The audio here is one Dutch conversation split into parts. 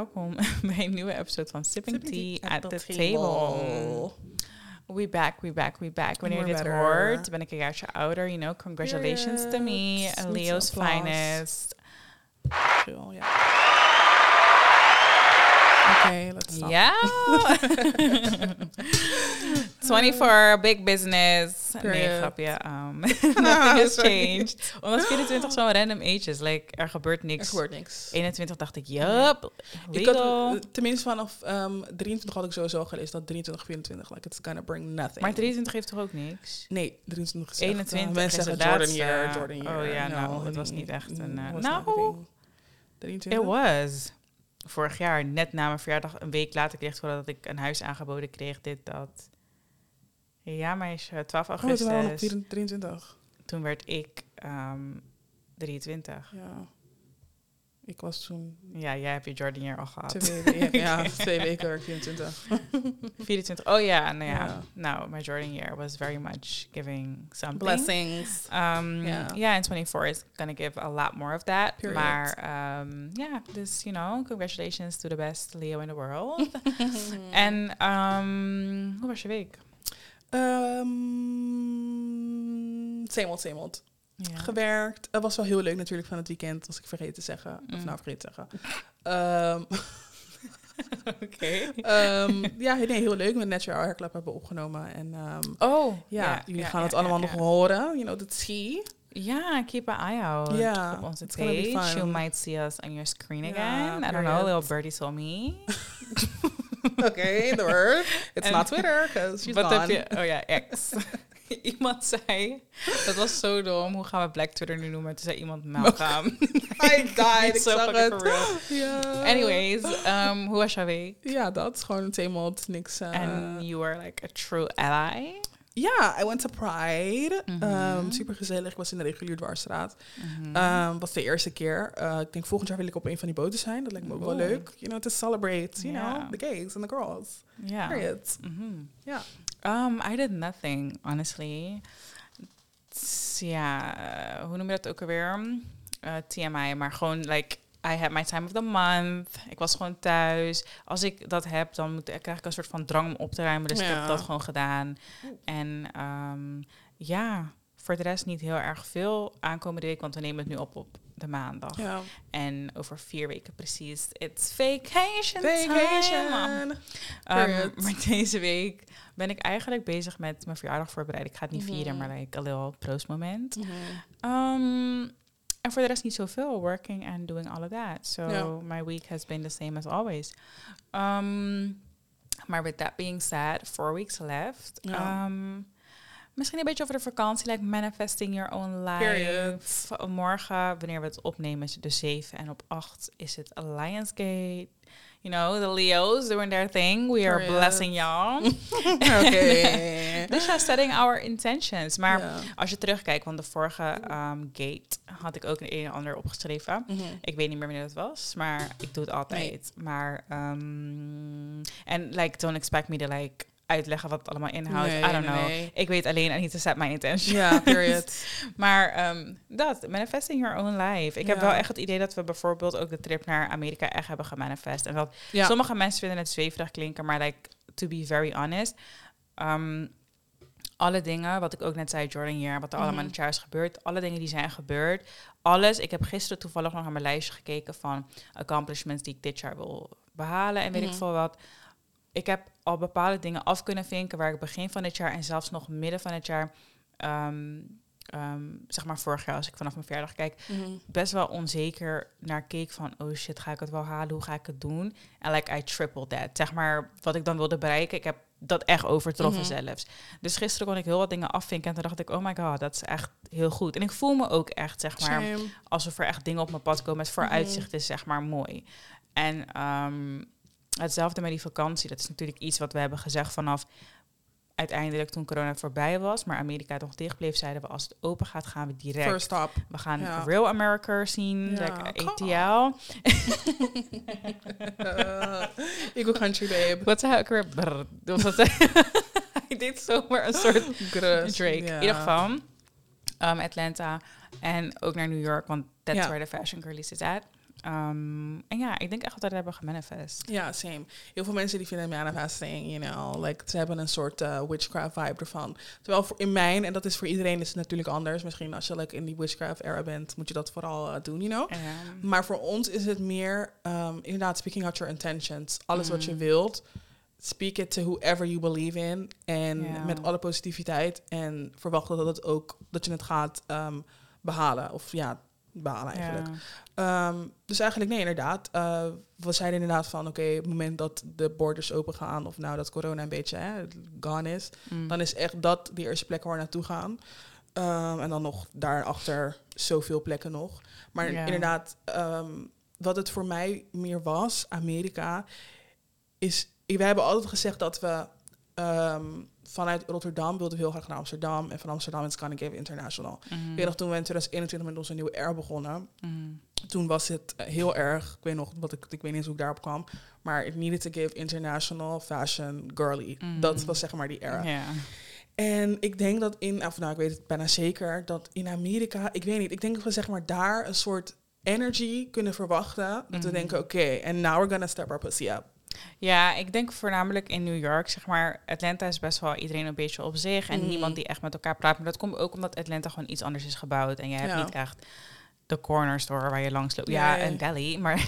welkom bij een nieuwe episode van Sipping, Sipping Tea at, the, table. We back, we back, we back. Wanneer je dit better. hoort, ben ik een jaartje ouder. You know, congratulations to me. Leo's finest. Chill, ja. Oké, let's stop. Ja. 24, big business. Nee, Period. grapje. Um, nothing has changed. Omdat 24 zo'n random age is. Like, er gebeurt Er niks. gebeurt niks. 21 dacht ik, yup, Ik had, eh, tenminste vanaf ehm 23 had ik sowieso gelezen dat 23, 24, like it's gonna bring nothing. Maar 23 heeft toch ook niks? Nee, 23 is echt, eh, 21 mensen is zeggen Jordan laatste. year, Jordan year. Oh ja, nou, No, het was niet echt een, eh, was nou, not a thing. 23? It was. Vorig jaar, net na mijn verjaardag, een week later kreeg dat ik een huis aangeboden kreeg. Dit, dat. Ja, meisje, 12 Oh, augustus. toen nog 24 23. Toen werd ik ehm 23. Ja. Ik was toen Ja, jij hebt je Jordan year al gehad. twee weken, ja, twee weken werd ik 24. 24. Oh ja, nou ja. Ja. Nou, my Jordan year was very much giving something. Blessings. Um, Ja. yeah. and 24 is gonna give a lot more of that. Period. Maar um, yeah, dus you know, congratulations to the best Leo in the world. en um, hoe was je week? Um, Zeemond, Zeemond. Ja. Gewerkt. Het was wel heel leuk natuurlijk van het weekend, als ik vergeten te zeggen. Of Mm. nou, vergeten te zeggen. Ehm, Oké. ehm, ja, nee, heel leuk. Met Natural Hair Club hebben we opgenomen. En ehm, Oh, ja, jullie gaan het allemaal nog horen. You know, the tea. Ja, keep an eye out it's gonna be page. fun. You might see us on your screen again. I don't know, little birdie saw me. Oké, the word. It's not Twitter, because she's Wat gone. Oh ja, ex. iemand zei, dat was zo dom. Hoe gaan we Black Twitter nu noemen? Toen zei iemand Malcolm. I died, ik zag het. Ja. Anyways, um, hoe was jouw week? Ja, dat is gewoon een Zeemond, niks. eh, And you were like a true ally. Ja, I went to Pride. Mhm. Ehm, super gezellig. Ik was in de regulier dwarsstraat. Ehm was de eerste keer. Eh, ik denk volgend jaar wil ik op een van die boten zijn. Dat lijkt me ook wel leuk. You know, to celebrate, you know, the gays and the girls. Ja. Period. Ja. Um, I did nothing, honestly. Ja, eh, hoe noem je dat ook alweer? Eh, TMI, maar gewoon like I had my time of the month. Ik was gewoon thuis. Als ik dat heb, dan moet, krijg ik een soort van drang om op te ruimen. Dus ik heb dat gewoon gedaan. En ehm, ja, voor de rest niet heel erg veel aankomende week, want we nemen het nu op op de maandag. Ja. En over vier weken precies, it's vacation, time. Vacation. Um, maar deze week ben ik eigenlijk bezig met mijn verjaardag voorbereiden. Ik ga het niet Mhm. vieren, maar like a little proost moment. Mhm. Um, en voor de rest niet zoveel. Working and doing all of that. So my week has been the same as always. Um, maar with that being said, four weeks left. Um, misschien een beetje over de vakantie, like manifesting your own life. Period. Morgen, wanneer we het opnemen, is het de 7 en op 8 is het Alliance Gate. You know, the Leos doing their thing. We are Period. blessing y'all. Oké. dus ja, setting our intentions. Maar als je terugkijkt, want de vorige ehm, gate had ik ook een een en ander opgeschreven. Mhm. Ik weet niet meer wanneer dat was, maar ik doe het altijd. Maar, ehm, en like, don't expect me to like uitleggen wat het allemaal inhoudt. Nee, I don't know. nee. Ik weet alleen, I need to set my intention. Ja, period. Maar ehm, dat, manifesting your own life. Ik heb wel echt het idee dat we bijvoorbeeld ook de trip naar Amerika echt hebben gemanifest. En dat Ja. sommige mensen vinden het zweverig klinken, maar like, to be very honest, ehm, alle dingen, wat ik ook net zei, Jordan Year, wat er allemaal in het jaar is gebeurd, alle dingen die zijn gebeurd, alles. Ik heb gisteren toevallig nog naar mijn lijstje gekeken van accomplishments die ik dit jaar wil behalen en weet ik Mhm. veel wat. Ik heb al bepaalde dingen af kunnen vinken waar ik begin van het jaar en zelfs nog midden van het jaar, ehm, ehm, zeg maar vorig jaar als ik vanaf mijn verjaardag kijk, Mhm. best wel onzeker naar keek van, oh shit, ga ik het wel halen? Hoe ga ik het doen? En like, I tripled that. Zeg maar, wat ik dan wilde bereiken, ik heb dat echt overtroffen Mhm. zelfs. Dus gisteren kon ik heel wat dingen afvinken en toen dacht ik, oh my god, dat is echt heel goed. En ik voel me ook echt, zeg maar, Same. alsof er echt dingen op mijn pad komen. Het vooruitzicht is zeg maar mooi. En ehm, hetzelfde met die vakantie. Dat is natuurlijk iets wat we hebben gezegd vanaf uiteindelijk toen corona voorbij was, maar Amerika nog dicht bleef, zeiden we als het open gaat, gaan we direct. First stop. We gaan Ja. Real America zien, Ja. like ATL. Uh, Eagle Country Babe. Wat zei ik weer? Hij deed zomaar een soort Grus. Drake. In ieder geval, um, Atlanta en ook naar New York, want that's where the fashion girlies is at. Ehm, en ja, ik denk echt dat we dat hebben gemanifest. Ja, same. Heel veel mensen die vinden manifesting, you know, like, ze hebben een soort uh, witchcraft vibe ervan. Terwijl voor, in mijn, en dat is voor iedereen is het natuurlijk anders. Misschien als je like, in die witchcraft era bent, moet je dat vooral uh, doen, you know. Maar voor ons is het meer, um, inderdaad, speaking out your intentions. Alles wat je Mm. wilt, speak it to whoever you believe in. En met alle positiviteit. En verwacht dat het ook, dat je het gaat um, behalen. Of ja, behalen eigenlijk. Ja. Ehm, dus eigenlijk, nee, inderdaad. eh, we zeiden inderdaad van, oké, op het moment dat de borders open gaan, of nou dat corona een beetje hè, gone is, Mm. dan is echt dat die eerste plek waar we naartoe gaan. Ehm, en dan nog daarachter zoveel plekken nog. Maar Ja. inderdaad, ehm, wat het voor mij meer was, Amerika, is... We hebben altijd gezegd dat we vanuit Rotterdam wilden we heel graag naar Amsterdam. En van Amsterdam is Carnegie International. Mhm. Ik weet nog, toen we in 2021 met onze nieuwe R begonnen, Mhm. toen was het eh, heel erg, ik weet nog, wat ik, ik weet niet eens hoe ik daarop kwam, maar it needed to give international fashion girly. Mhm. Dat was zeg maar die era. En ik denk dat in, of nou ik weet het bijna zeker, dat in Amerika, ik weet niet, ik denk dat we zeg maar daar een soort energy kunnen verwachten. Dat we denken, oké, and now we're gonna step our pussy up. Ja, ik denk voornamelijk in New York, zeg maar, Atlanta is best wel iedereen een beetje op zich en Mhm. niemand die echt met elkaar praat. Maar dat komt ook omdat Atlanta gewoon iets anders is gebouwd en je hebt Ja. niet echt de corner store waar je langs loopt. Ja, Nee. een deli, maar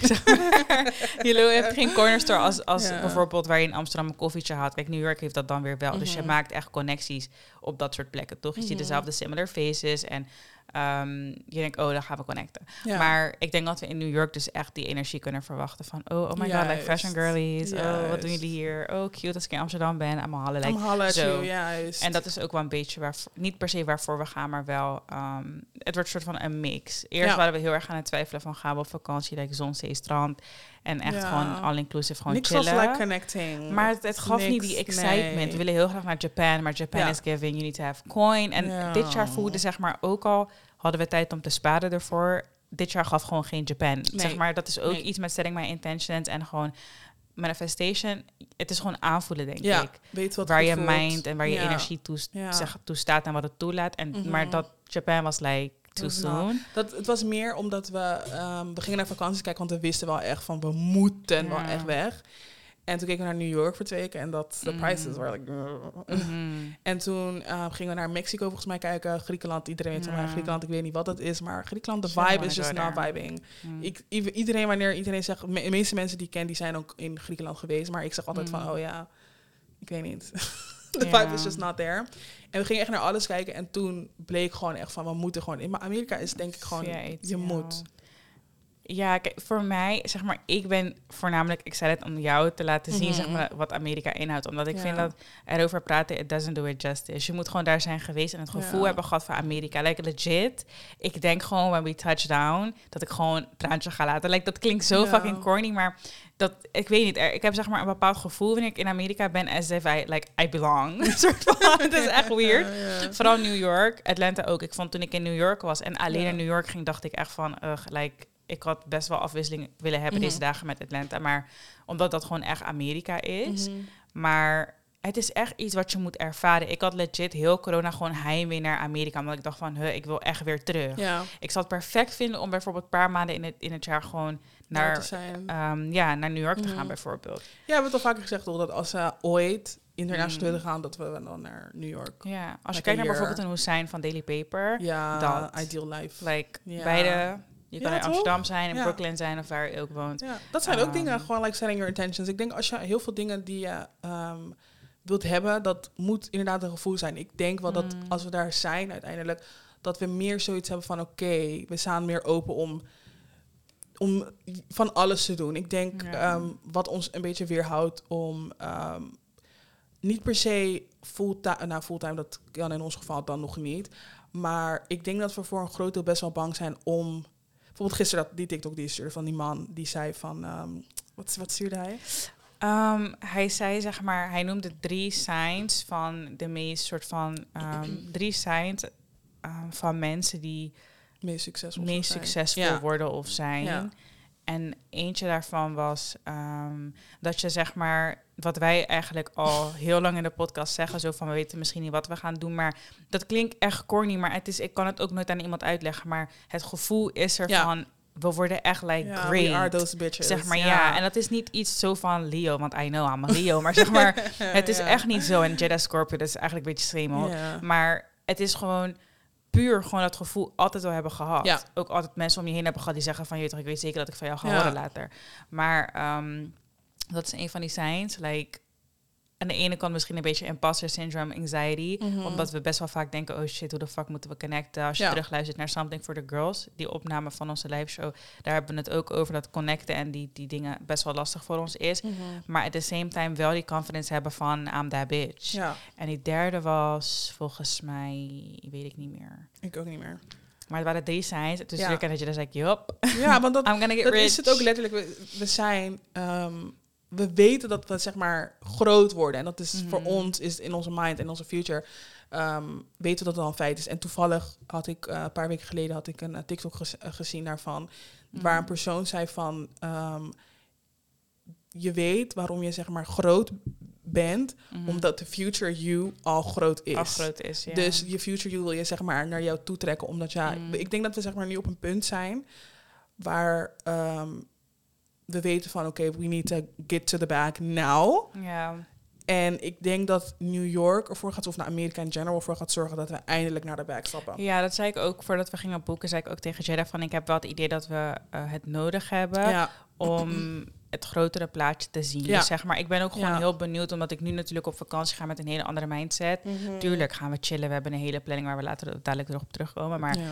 je hebt geen corner store als, als Ja. bijvoorbeeld waar je in Amsterdam een koffietje had. Kijk, New York heeft dat dan weer wel. Dus je Mhm. maakt echt connecties op dat soort plekken, toch? Je ziet Mhm. dezelfde similar faces en ehm, je denkt, oh, dan gaan we connecten. Ja. Maar ik denk dat we in New York dus echt die energie kunnen verwachten van... oh, oh my god, like Juist. fashion girlies. Oh, wat doen Juist. jullie hier? Oh, cute als ik in Amsterdam ben. I'm Like, at zo. juist. en dat is ook wel een beetje waarvoor... Niet per se waarvoor we gaan, maar wel... ehm, het wordt een soort van een mix. Eerst Ja. waren we heel erg aan het twijfelen van... gaan we op vakantie, like zon, zee, strand. En echt Ja. gewoon all-inclusive, gewoon Niks chillen. was like connecting. Maar het, het gaf niet die Niks, excitement. nee. We willen heel graag naar Japan, maar Japan Ja. is giving, you need to have coin. En Ja. dit jaar voelde zeg maar ook al, hadden we tijd om te sparen ervoor. Dit jaar gaf gewoon geen Japan. Zeg maar, dat is ook Nee. iets met setting my intentions en gewoon manifestation. Het is gewoon aanvoelen, denk ik. weet wat Waar je voelt. mind en waar je energie zeg, toestaat en wat het toelaat. En, Mhm. Maar dat Japan was like too soon. Dat, het was meer omdat we, ehm, we gingen naar vakantie kijken, want we wisten wel echt van, we moeten wel echt weg. En toen keken we naar New York voor twee weken en dat, de Mm. prices waren like... Mhm. En toen eh, gingen we naar Mexico volgens mij kijken, Griekenland, iedereen weet van. Griekenland, ik weet niet wat het is, maar Griekenland, de vibe is just not there. vibing. Mhm. Ik, iedereen, wanneer iedereen zegt, me- de meeste mensen die ik ken, die zijn ook in Griekenland geweest, maar ik zeg altijd Mm. van, oh ja, ik weet niet. de vibe is just not there. En we gingen echt naar alles kijken en toen bleek gewoon echt van, we moeten gewoon in. Maar Amerika is denk ik gewoon, je ja. moet. Ja, kijk, voor mij, zeg maar, ik ben voornamelijk excited om jou te laten zien, Mhm. zeg maar, wat Amerika inhoudt. Omdat ik Ja. vind dat erover praten, it doesn't do it justice. Je moet gewoon daar zijn geweest en het gevoel Ja. hebben gehad van Amerika. Like, legit, ik denk gewoon, when we touch down, dat ik gewoon een traantje ga laten. Like, dat klinkt zo fucking corny, maar dat, ik weet niet, er- ik heb zeg maar een bepaald gevoel wanneer ik in Amerika ben, as if I, like, I belong. Een soort van, het is echt weird. Ja, ja. Vooral New York, Atlanta ook. Ik vond toen ik in New York was en alleen Ja. in New York ging, dacht ik echt van, ugh, like, ik had best wel afwisseling willen hebben Mhm. deze dagen met Atlanta. Maar omdat dat gewoon echt Amerika is. Mhm. Maar het is echt iets wat je moet ervaren. Ik had legit heel corona gewoon heimwee naar Amerika. Omdat ik dacht van, huh, ik wil echt weer terug. Ja, Ik zou het perfect vinden om bijvoorbeeld een paar maanden in het, in het jaar gewoon naar, zijn. ehm, ja, naar New York te gaan Mhm. bijvoorbeeld. Ja, we hebben het al vaker gezegd, toch, dat als we ooit internationaal Mm. willen gaan, dat we dan naar New York. Ja, als je kijkt naar bijvoorbeeld een Hussein van Daily Paper. Ja, Dat. ideal life. Like, Ja. beide... Je kan Ja, in toch? Amsterdam zijn, in Ja. Brooklyn zijn of waar je ook woont. Ja, dat zijn ook Ehm, dingen, gewoon like setting your intentions. Ik denk als je heel veel dingen die je ehm, wilt hebben, dat moet inderdaad een gevoel zijn. Ik denk wel dat Mm. als we daar zijn uiteindelijk, dat we meer zoiets hebben van oké, we staan meer open om, om van alles te doen. Ik denk Ja. ehm, wat ons een beetje weerhoudt om ehm, niet per se fulltime, nou fulltime, dat kan in ons geval dan nog niet. Maar ik denk dat we voor een groot deel best wel bang zijn om Bijvoorbeeld gisteren dat, die TikTok die stuurde van die man die zei van... ehm, wat, wat stuurde hij? Ehm, hij zei zeg maar, hij noemde drie signs van de meest soort van ehm, drie signs ehm, van mensen die Meest succesvol. meest zijn. succesvol Ja. worden of zijn. Ja. En eentje daarvan was ehm, dat je zeg maar, wat wij eigenlijk al heel lang in de podcast zeggen, zo van we weten misschien niet wat we gaan doen, maar dat klinkt echt corny, maar het is, ik kan het ook nooit aan iemand uitleggen, maar het gevoel is er Ja. van we worden echt like Ja, great. we are those bitches. Zeg maar ja. en dat is niet iets zo van Leo, want I know I'm a Leo, maar zeg maar, het is Ja. echt niet zo. En Jeddah Scorpio, dat is eigenlijk een beetje schemel. Ja. Maar het is gewoon puur gewoon dat gevoel altijd wel hebben gehad. Ook altijd mensen om je heen hebben gehad die zeggen van... je toch, ik weet zeker dat ik van jou ga horen later. Maar ehm, dat is een van die signs. Like, aan de ene kant misschien een beetje imposter syndrome, anxiety. Mhm. Omdat we best wel vaak denken... oh shit, hoe de fuck moeten we connecten? Als je Ja. terugluistert naar Something for the Girls... die opname van onze live show... daar hebben we het ook over dat connecten... en die, die dingen best wel lastig voor ons is. Mhm. Maar at the same time wel die confidence hebben van... I'm that bitch. Ja, En die derde was volgens mij, weet ik niet meer. ik ook niet meer. Maar het waren drie signs. Dus Ja. kent dat je dan zei, yup, Ja, want dat, I'm gonna get dat is het ook letterlijk. We, we zijn, ehm, we weten dat we zeg maar groot worden. En dat is Mhm. voor ons, is in onze mind en onze future, ehm, weten we dat het al een feit is. En toevallig had ik, eh, een paar weken geleden, had ik een eh, TikTok gez- eh, gezien daarvan. Waar een Mhm. persoon zei van, ehm, je weet waarom je zeg maar groot bent, Mhm. omdat de future you al groot is. Al groot is, ja. Dus je future you wil je zeg maar naar jou toe trekken. Omdat ja, ik denk dat we zeg maar nu op een punt zijn waar ehm, we weten van oké, we need to get to the back now. Ja, En ik denk dat New York ervoor gaat, of naar Amerika in general ervoor gaat zorgen dat we eindelijk naar de back stappen. ja, dat zei ik ook voordat we gingen boeken. Zei ik ook tegen Jeddah van, ik heb wel het idee dat we eh, het nodig hebben Ja, om het grotere plaatje te zien. Ja. Dus zeg maar, ik ben ook gewoon Ja. heel benieuwd, omdat ik nu natuurlijk op vakantie ga met een hele andere mindset. Tuurlijk gaan we chillen. We hebben een hele planning waar we later dadelijk nog op terugkomen. Maar, Ja.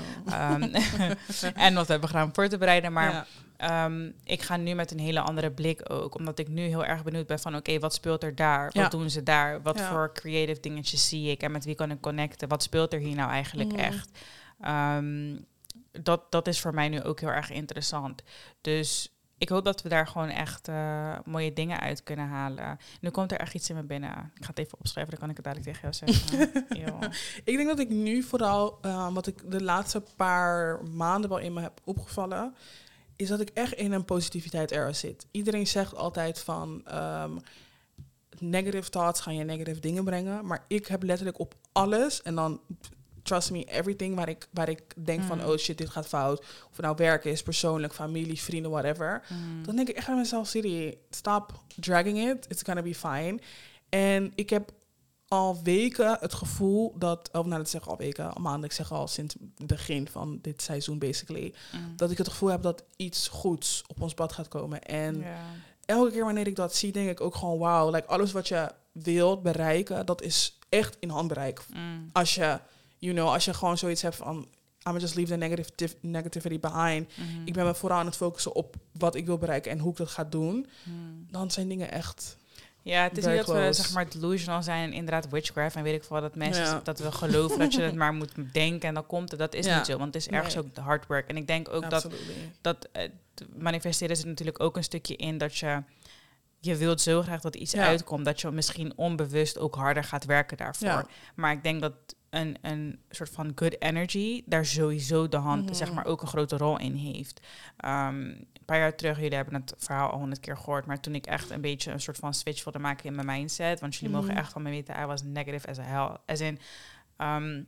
ehm, en wat we hebben gedaan voor te bereiden. Maar. Ehm, ik ga nu met een hele andere blik ook. Omdat ik nu heel erg benieuwd ben van... oké, wat speelt er daar? Wat doen ze daar? Wat Ja. voor creative dingetjes zie ik? En met wie kan ik connecten? Wat speelt er hier nou eigenlijk Mhm. echt? Ehm, dat, dat is voor mij nu ook heel erg interessant. Dus ik hoop dat we daar gewoon echt eh, mooie dingen uit kunnen halen. Nu komt er echt iets in me binnen. Ik ga het even opschrijven, dan kan ik het dadelijk tegen jou zeggen. Ik denk dat ik nu vooral, eh, wat ik de laatste paar maanden wel in me heb opgevallen, is dat ik echt in een positiviteit era zit. Iedereen zegt altijd van ehm, negative thoughts gaan je negative dingen brengen, maar ik heb letterlijk op alles en dan trust me everything waar ik waar ik denk van Mm. oh shit dit gaat fout, of het nou werken is, persoonlijk, familie, vrienden, whatever. Mm. Dan denk ik echt aan mezelf, Siri, stop dragging it. It's gonna be fine. En ik heb al weken het gevoel dat, of nou dat zeg ik al weken, al maanden, ik zeg al sinds het begin van dit seizoen basically, Mm. dat ik het gevoel heb dat iets goeds op ons pad gaat komen. En elke keer wanneer ik dat zie, denk ik ook gewoon, wauw, like alles wat je wilt bereiken, dat is echt in handbereik. Mm. Als je, you know, als je gewoon zoiets hebt van, I'm just leave the negative, negativity behind. Mhm. Ik ben me vooral aan het focussen op wat ik wil bereiken en hoe ik dat ga doen. Mm. Dan zijn dingen echt. Ja, het is Very niet dat we zeg maar delusional zijn en inderdaad witchcraft en weet ik veel dat mensen Ja. dat we geloven dat je het maar moet denken en dan komt het. Dat is Ja. niet zo, want het is ergens Nee. ook de hard work. En ik denk ook dat Absolutely. dat t- manifesteren zit natuurlijk ook een stukje in dat je je wilt zo graag dat iets Ja. uitkomt dat je misschien onbewust ook harder gaat werken daarvoor. Maar ik denk dat een, een soort van good energy daar sowieso de hand Mhm. zeg maar ook een grote rol in heeft. Ehm, een paar jaar terug, jullie hebben het verhaal al honderd keer gehoord, maar toen ik echt een beetje een soort van switch wilde maken in mijn mindset, want jullie mogen Mhm. echt van me weten, I was negative as a hell. As in, ehm,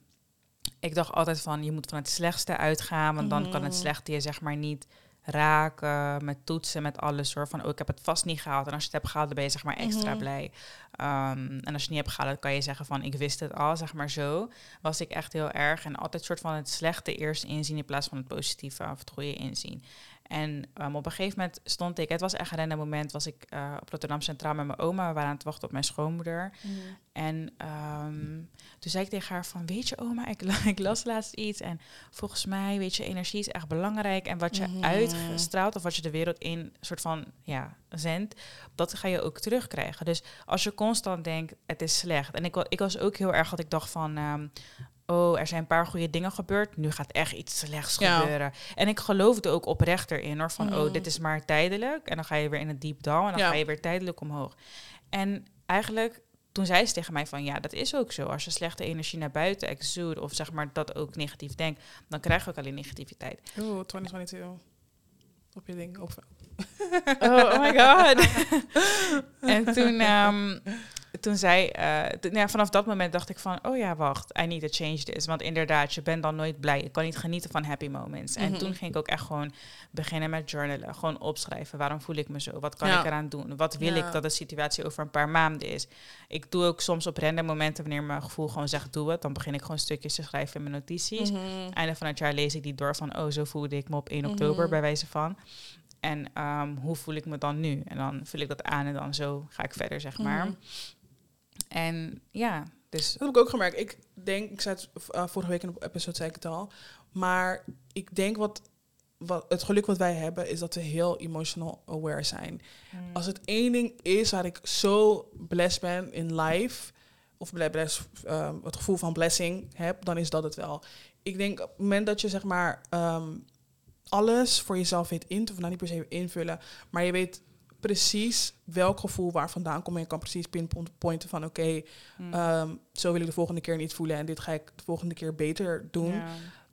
ik dacht altijd van, je moet van het slechtste uitgaan, want dan kan het Mhm. slechte je zeg maar niet raken met toetsen, met alles hoor. Van, oh, ik heb het vast niet gehaald. En als je het hebt gehaald, dan ben je zeg maar extra Mhm. blij. Ehm, en als je het niet hebt gehaald, dan kan je zeggen van, ik wist het al, zeg maar zo. Was ik echt heel erg. En altijd soort van het slechte eerst inzien in plaats van het positieve of het goede inzien. En ehm, op een gegeven moment stond ik, het was echt een random moment, was ik eh, op Rotterdam Centraal met mijn oma. We waren aan het wachten op mijn schoonmoeder. En ehm, toen zei ik tegen haar van, weet je oma, ik, ik las laatst iets en volgens mij, weet je, energie is echt belangrijk en wat je Mhm. uitstraalt of wat je de wereld in soort van, ja, zendt, dat ga je ook terugkrijgen. Dus als je constant denkt, het is slecht. En ik, ik was ook heel erg dat ik dacht van, ehm, oh, er zijn een paar goede dingen gebeurd, nu gaat echt iets slechts Ja. gebeuren. En ik geloofde ook oprecht erin hoor, van, oh, dit is maar tijdelijk en dan ga je weer in een deep down en dan Ja. ga je weer tijdelijk omhoog. En eigenlijk toen zei ze tegen mij van ja, dat is ook zo. Als je slechte energie naar buiten exude of zeg maar dat ook negatief denkt, dan krijg je ook alleen negativiteit. Oeh, 2022. Op je ding. Op. Oh, oh my god. en toen, ehm, toen zij, eh, ja, vanaf dat moment dacht ik van, oh ja, wacht, I need to change this. Want inderdaad, je bent dan nooit blij. Je kan niet genieten van happy moments. En Mhm. toen ging ik ook echt gewoon beginnen met journalen. Gewoon opschrijven. Waarom voel ik me zo? Wat kan Ja. ik eraan doen? Wat wil Ja. ik dat de situatie over een paar maanden is? Ik doe ook soms op random momenten, wanneer mijn gevoel gewoon zegt, doe het. Dan begin ik gewoon stukjes te schrijven in mijn notities. Mhm. Einde van het jaar lees ik die door van, oh, zo voelde ik me op 1 oktober, Mhm. bij wijze van. En ehm, hoe voel ik me dan nu? En dan vul ik dat aan en dan zo ga ik verder, zeg maar. Mhm. En ja, dus Dat heb ik ook gemerkt. Ik denk, ik zei het eh, vorige week in de episode, zei ik het al. Maar ik denk wat, wat het geluk wat wij hebben, is dat we heel emotional aware zijn. Als het één ding is waar ik zo blessed ben in life, of ble- blessed, ehm, het gevoel van blessing heb, dan is dat het wel. Ik denk op het moment dat je zeg maar ehm, alles voor jezelf weet in te, of nou niet per se invullen, maar je weet precies welk gevoel waar vandaan komt en je kan precies pinpointen van oké, Mm. ehm, zo wil ik de volgende keer niet voelen en dit ga ik de volgende keer beter doen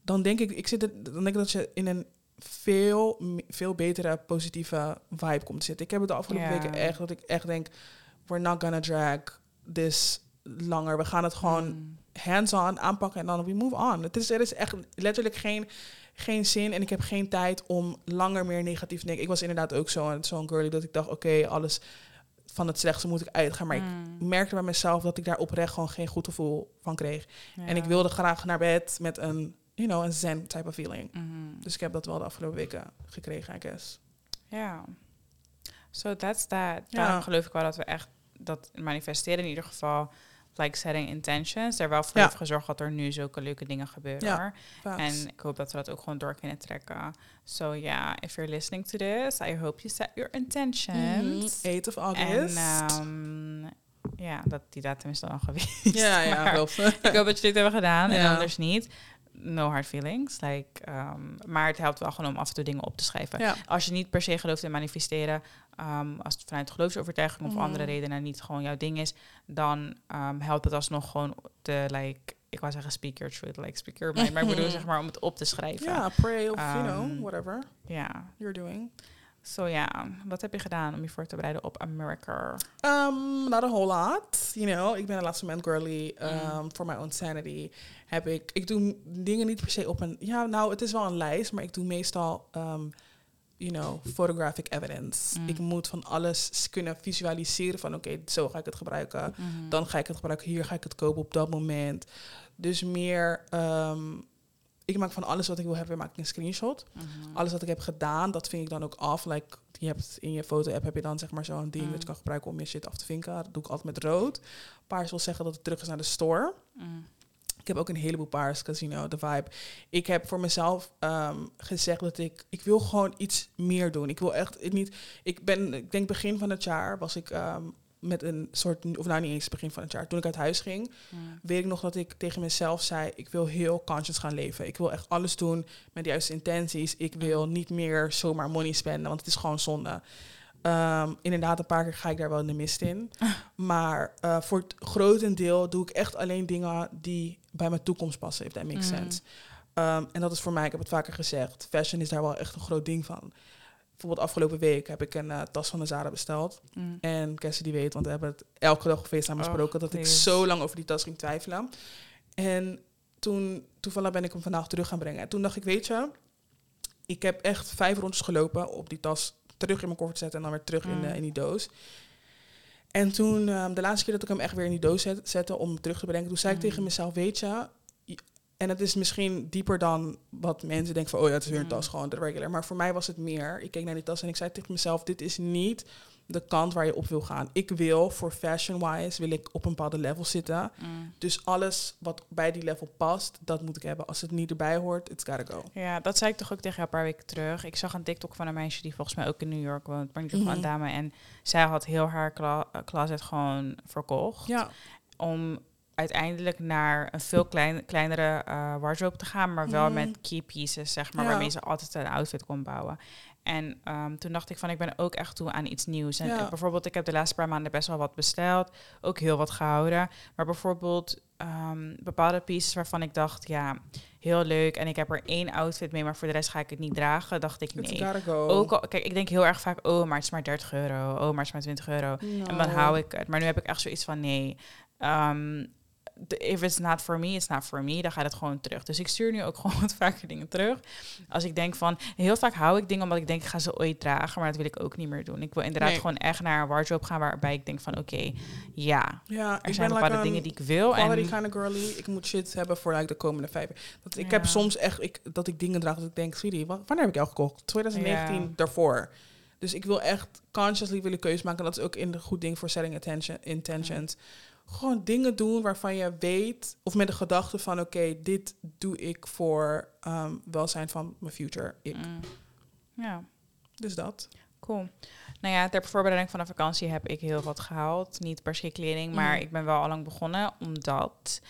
dan denk ik, ik zit het, dan denk ik dat je in een veel, veel betere positieve vibe komt te zitten. Ik heb het de afgelopen weken echt, dat ik echt denk, we're not gonna drag this langer. We gaan het gewoon Mm. hands-on aanpakken en dan we move on. Het is, er is echt letterlijk geen, geen zin en ik heb geen tijd om langer meer negatief te denken. Ik was inderdaad ook zo'n zo'n girlie dat ik dacht, oké, alles van het slechtste moet ik uitgaan. Maar Mm. ik merkte bij mezelf dat ik daar oprecht gewoon geen goed gevoel van kreeg. En ik wilde graag naar bed met een, you know, een zen type of feeling. Mhm. Dus ik heb dat wel de afgelopen weken gekregen, I guess. Ja. So that's that. Ja. Daarom geloof ik wel dat we echt dat manifesteren in ieder geval like setting intentions. Er wel voor heeft gezorgd dat er nu zulke leuke dingen gebeuren. En ik hoop dat we dat ook gewoon door kunnen trekken. So yeah, if you're listening to this, I hope you set your intentions. Mhm. 8 of En August. ehm, ja, dat die datum is dan al geweest. ja, ja, wel. ik hoop dat je dit hebben gedaan en Ja. anders niet. No hard feelings. Like, ehm, maar het helpt wel gewoon om af en toe dingen op te schrijven. ja. Als je niet per se gelooft in manifesteren, ehm, als het vanuit geloofsovertuiging of andere redenen niet gewoon jouw ding is, dan ehm, helpt het alsnog gewoon te, like, ik wou zeggen speak your truth, like speak your mind, maar ik bedoel zeg maar om het op te schrijven. Ja, pray of, you know, Ehm, whatever Ja. you're doing. So ja, wat heb je gedaan om je voor te bereiden op America? Um, not a whole lot, you know. Ik ben de laatste moment girly. Mm. Um, For my own sanity heb ik... Ik doe dingen niet per se op een... Ja, nou, het is wel een lijst, maar ik doe meestal... um, you know, photographic evidence. Mm. Ik moet van alles kunnen visualiseren van... Oké, zo ga ik het gebruiken. Dan ga ik het gebruiken. Hier ga ik het kopen op dat moment. Dus meer... ehm, ik maak van alles wat ik wil hebben, maak ik een screenshot. Mhm. Alles wat ik heb gedaan, dat vink ik dan ook af. Like, je hebt in je foto-app heb je dan zeg maar zo'n ding Mm. dat je kan gebruiken om je shit af te vinken. Dat doe ik altijd met rood. Paars wil zeggen dat het terug is naar de store. Mm. Ik heb ook een heleboel paars, know, the vibe. Ik heb voor mezelf ehm, gezegd dat ik... Ik wil gewoon iets meer doen. Ik wil echt ik niet... Ik ben, ik denk begin van het jaar was ik ehm, met een soort... Of nou, niet eens begin van het jaar. Toen ik uit huis ging, weet ik nog dat ik tegen mezelf zei: ik wil heel conscious gaan leven. Ik wil echt alles doen met de juiste intenties. Ik wil niet meer zomaar money spenden, want het is gewoon zonde. Ehm, inderdaad, een paar keer ga ik daar wel in de mist in. Maar eh, voor het grotendeel doe ik echt alleen dingen die bij mijn toekomst passen, if that makes Mm. sense. Ehm, en dat is voor mij, ik heb het vaker gezegd, fashion is daar wel echt een groot ding van. Bijvoorbeeld afgelopen week heb ik een eh, tas van de Zara besteld. Mm. En Cassie die weet, want we hebben het elke dag FaceTime Och, besproken, dat ik zo lang over die tas ging twijfelen. En toen, toevallig ben ik hem vandaag terug gaan brengen. En toen dacht ik, weet je, ik heb echt vijf rondjes gelopen op die tas terug in mijn koffer te zetten en dan weer terug in, Mm. de, in die doos. En toen, ehm, de laatste keer dat ik hem echt weer in die doos zet, zette om hem terug te brengen, toen zei ik Mm. tegen mezelf, weet je- en het is misschien dieper dan wat mensen denken van, oh ja, het is weer een Mm. tas, gewoon de regular. Maar voor mij was het meer. Ik keek naar die tas en ik zei tegen mezelf, dit is niet de kant waar je op wil gaan. Ik wil voor fashion-wise, wil ik op een bepaalde level zitten. Mm. Dus alles wat bij die level past, dat moet ik hebben. Als het niet erbij hoort, it's gotta go. Ja, dat zei ik toch ook tegen jou een paar weken terug. Ik zag een TikTok van een meisje die volgens mij ook in New York woont, maar ieder geval een dame. En zij had heel haar kla- eh, closet gewoon verkocht. Ja, Om uiteindelijk naar een veel klein, kleinere eh, wardrobe te gaan, maar wel Mhm. met key pieces, zeg maar, Ja. waarmee ze altijd een outfit kon bouwen. En ehm, toen dacht ik van, ik ben ook echt toe aan iets nieuws. En Ja. eh, bijvoorbeeld, ik heb de laatste paar maanden best wel wat besteld, ook heel wat gehouden. Maar bijvoorbeeld, ehm, bepaalde pieces waarvan ik dacht, ja, heel leuk. En ik heb er één outfit mee, maar voor de rest ga ik het niet dragen. Dacht ik, nee. Ook al, kijk, ik denk heel erg vaak, oh, maar het is maar 30 euro. Oh, maar het is maar 20 euro. En dan hou ik het. Maar nu heb ik echt zoiets van, nee. ehm, if it's not for me, it's not for me. Dan gaat het gewoon terug. Dus ik stuur nu ook gewoon wat vaker dingen terug. Als ik denk van... Heel vaak hou ik dingen omdat ik denk, ik ga ze ooit dragen. Maar dat wil ik ook niet meer doen. Ik wil inderdaad Nee. gewoon echt naar een wardrobe gaan... waarbij ik denk van, oké, ja. Ja, Er zijn bepaalde like dingen die ik wil. En kind of girly. Ik moet shit hebben voor like, de komende vijf jaar. Dat, ik Ja. heb soms echt ik, dat ik dingen draag dat ik denk, sweetie, wa- wanneer heb ik jou gekocht? 2019 Ja. daarvoor. Dus ik wil echt consciously willen keuze maken. Dat is ook in de goed ding voor setting attention, intentions. Gewoon dingen doen waarvan je weet, of met de gedachte van, oké, dit doe ik voor ehm, welzijn van mijn future. Ik. Mm. Ja. Dus dat. Cool. Nou ja, ter voorbereiding van de vakantie heb ik heel wat gehaald. Niet per se kleding, maar Mhm. ik ben wel al lang begonnen. Omdat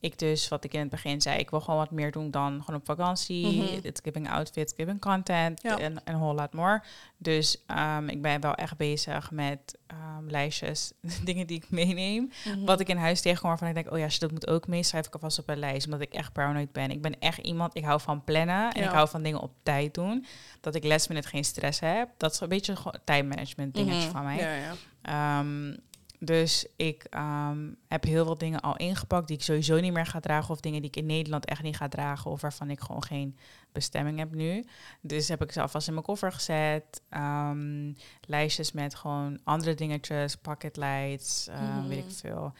ik dus, wat ik in het begin zei, ik wil gewoon wat meer doen dan gewoon op vakantie. Mhm. It's giving outfits, giving content en een whole lot more. Dus ehm, ik ben wel echt bezig met ehm, lijstjes, dingen die ik meeneem. Wat ik in huis tegenkom waarvan ik denk, oh ja, als je dat moet ook mee, schrijf ik alvast op een lijst. Omdat ik echt paranoid ben. Ik ben echt iemand, ik hou van plannen en Ja. ik hou van dingen op tijd doen. Dat ik last minute geen stress heb. Dat is een beetje een time management dingetje Mhm. van mij. Ja, ja. Ehm, dus ik ehm, heb heel veel dingen al ingepakt die ik sowieso niet meer ga dragen. Of dingen die ik in Nederland echt niet ga dragen. Of waarvan ik gewoon geen bestemming heb nu. Dus heb ik ze alvast in mijn koffer gezet. Ehm, lijstjes met gewoon andere dingetjes. Pocket lights, ehm, weet ik Mhm. veel.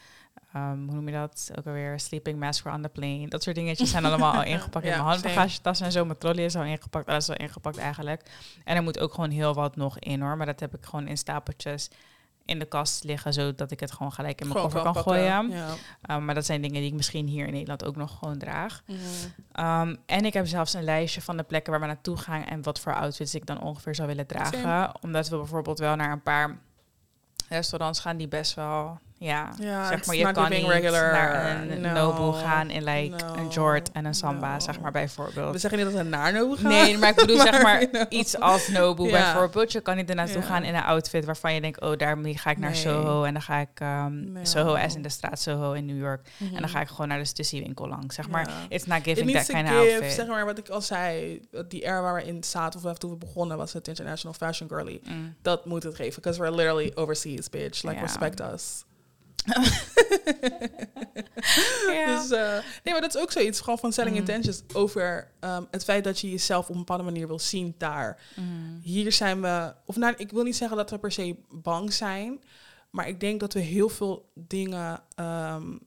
Hoe noem je dat? Ook alweer sleeping mask on the plane. Dat soort dingetjes zijn allemaal al ingepakt in mijn handbagagetas en zo. Mijn trolley is al ingepakt. Alles is al ingepakt eigenlijk. En er moet ook gewoon heel wat nog in hoor. Maar dat heb ik gewoon in stapeltjes in de kast liggen, zodat ik het gewoon gelijk in mijn koffer kan pakken. gooien. Ja. Um, maar dat zijn dingen die ik misschien hier in Nederland ook nog gewoon draag. Um, en ik heb zelfs een lijstje van de plekken waar we naartoe gaan en wat voor outfits ik dan ongeveer zou willen dragen. Same. Omdat we bijvoorbeeld wel naar een paar restaurants gaan die best wel, ja, zeg maar, je kan niet regular. naar een No. Nobu gaan in like No. een Jord en een Samba, No. zeg maar bijvoorbeeld. We zeggen niet dat we naar Nobu gaan. Nee, maar ik bedoel zeg maar iets als Nobu bijvoorbeeld. Je kan niet ernaartoe gaan in een outfit waarvan je denkt, oh, daarmee ga ik naar Nee. Soho en dan ga ik ehm. Soho as in de straat Soho in New York Mhm. en dan ga ik gewoon naar de stussiewinkel langs. Zeg maar, it's not giving that kind of outfit. zeg maar wat ik al zei, die era waar we in zaten, of toen we begonnen, was het International Fashion Girly. Mm. Dat moet het geven, because we're literally overseas, bitch. Like, respect us. Ja. Dus, eh, nee, maar dat is ook zoiets, gewoon van selling Mm. intentions, over ehm, het feit dat je jezelf op een bepaalde manier wil zien daar. Mm. Hier zijn we, of nou, ik wil niet zeggen dat we per se bang zijn, maar ik denk dat we heel veel dingen ehm,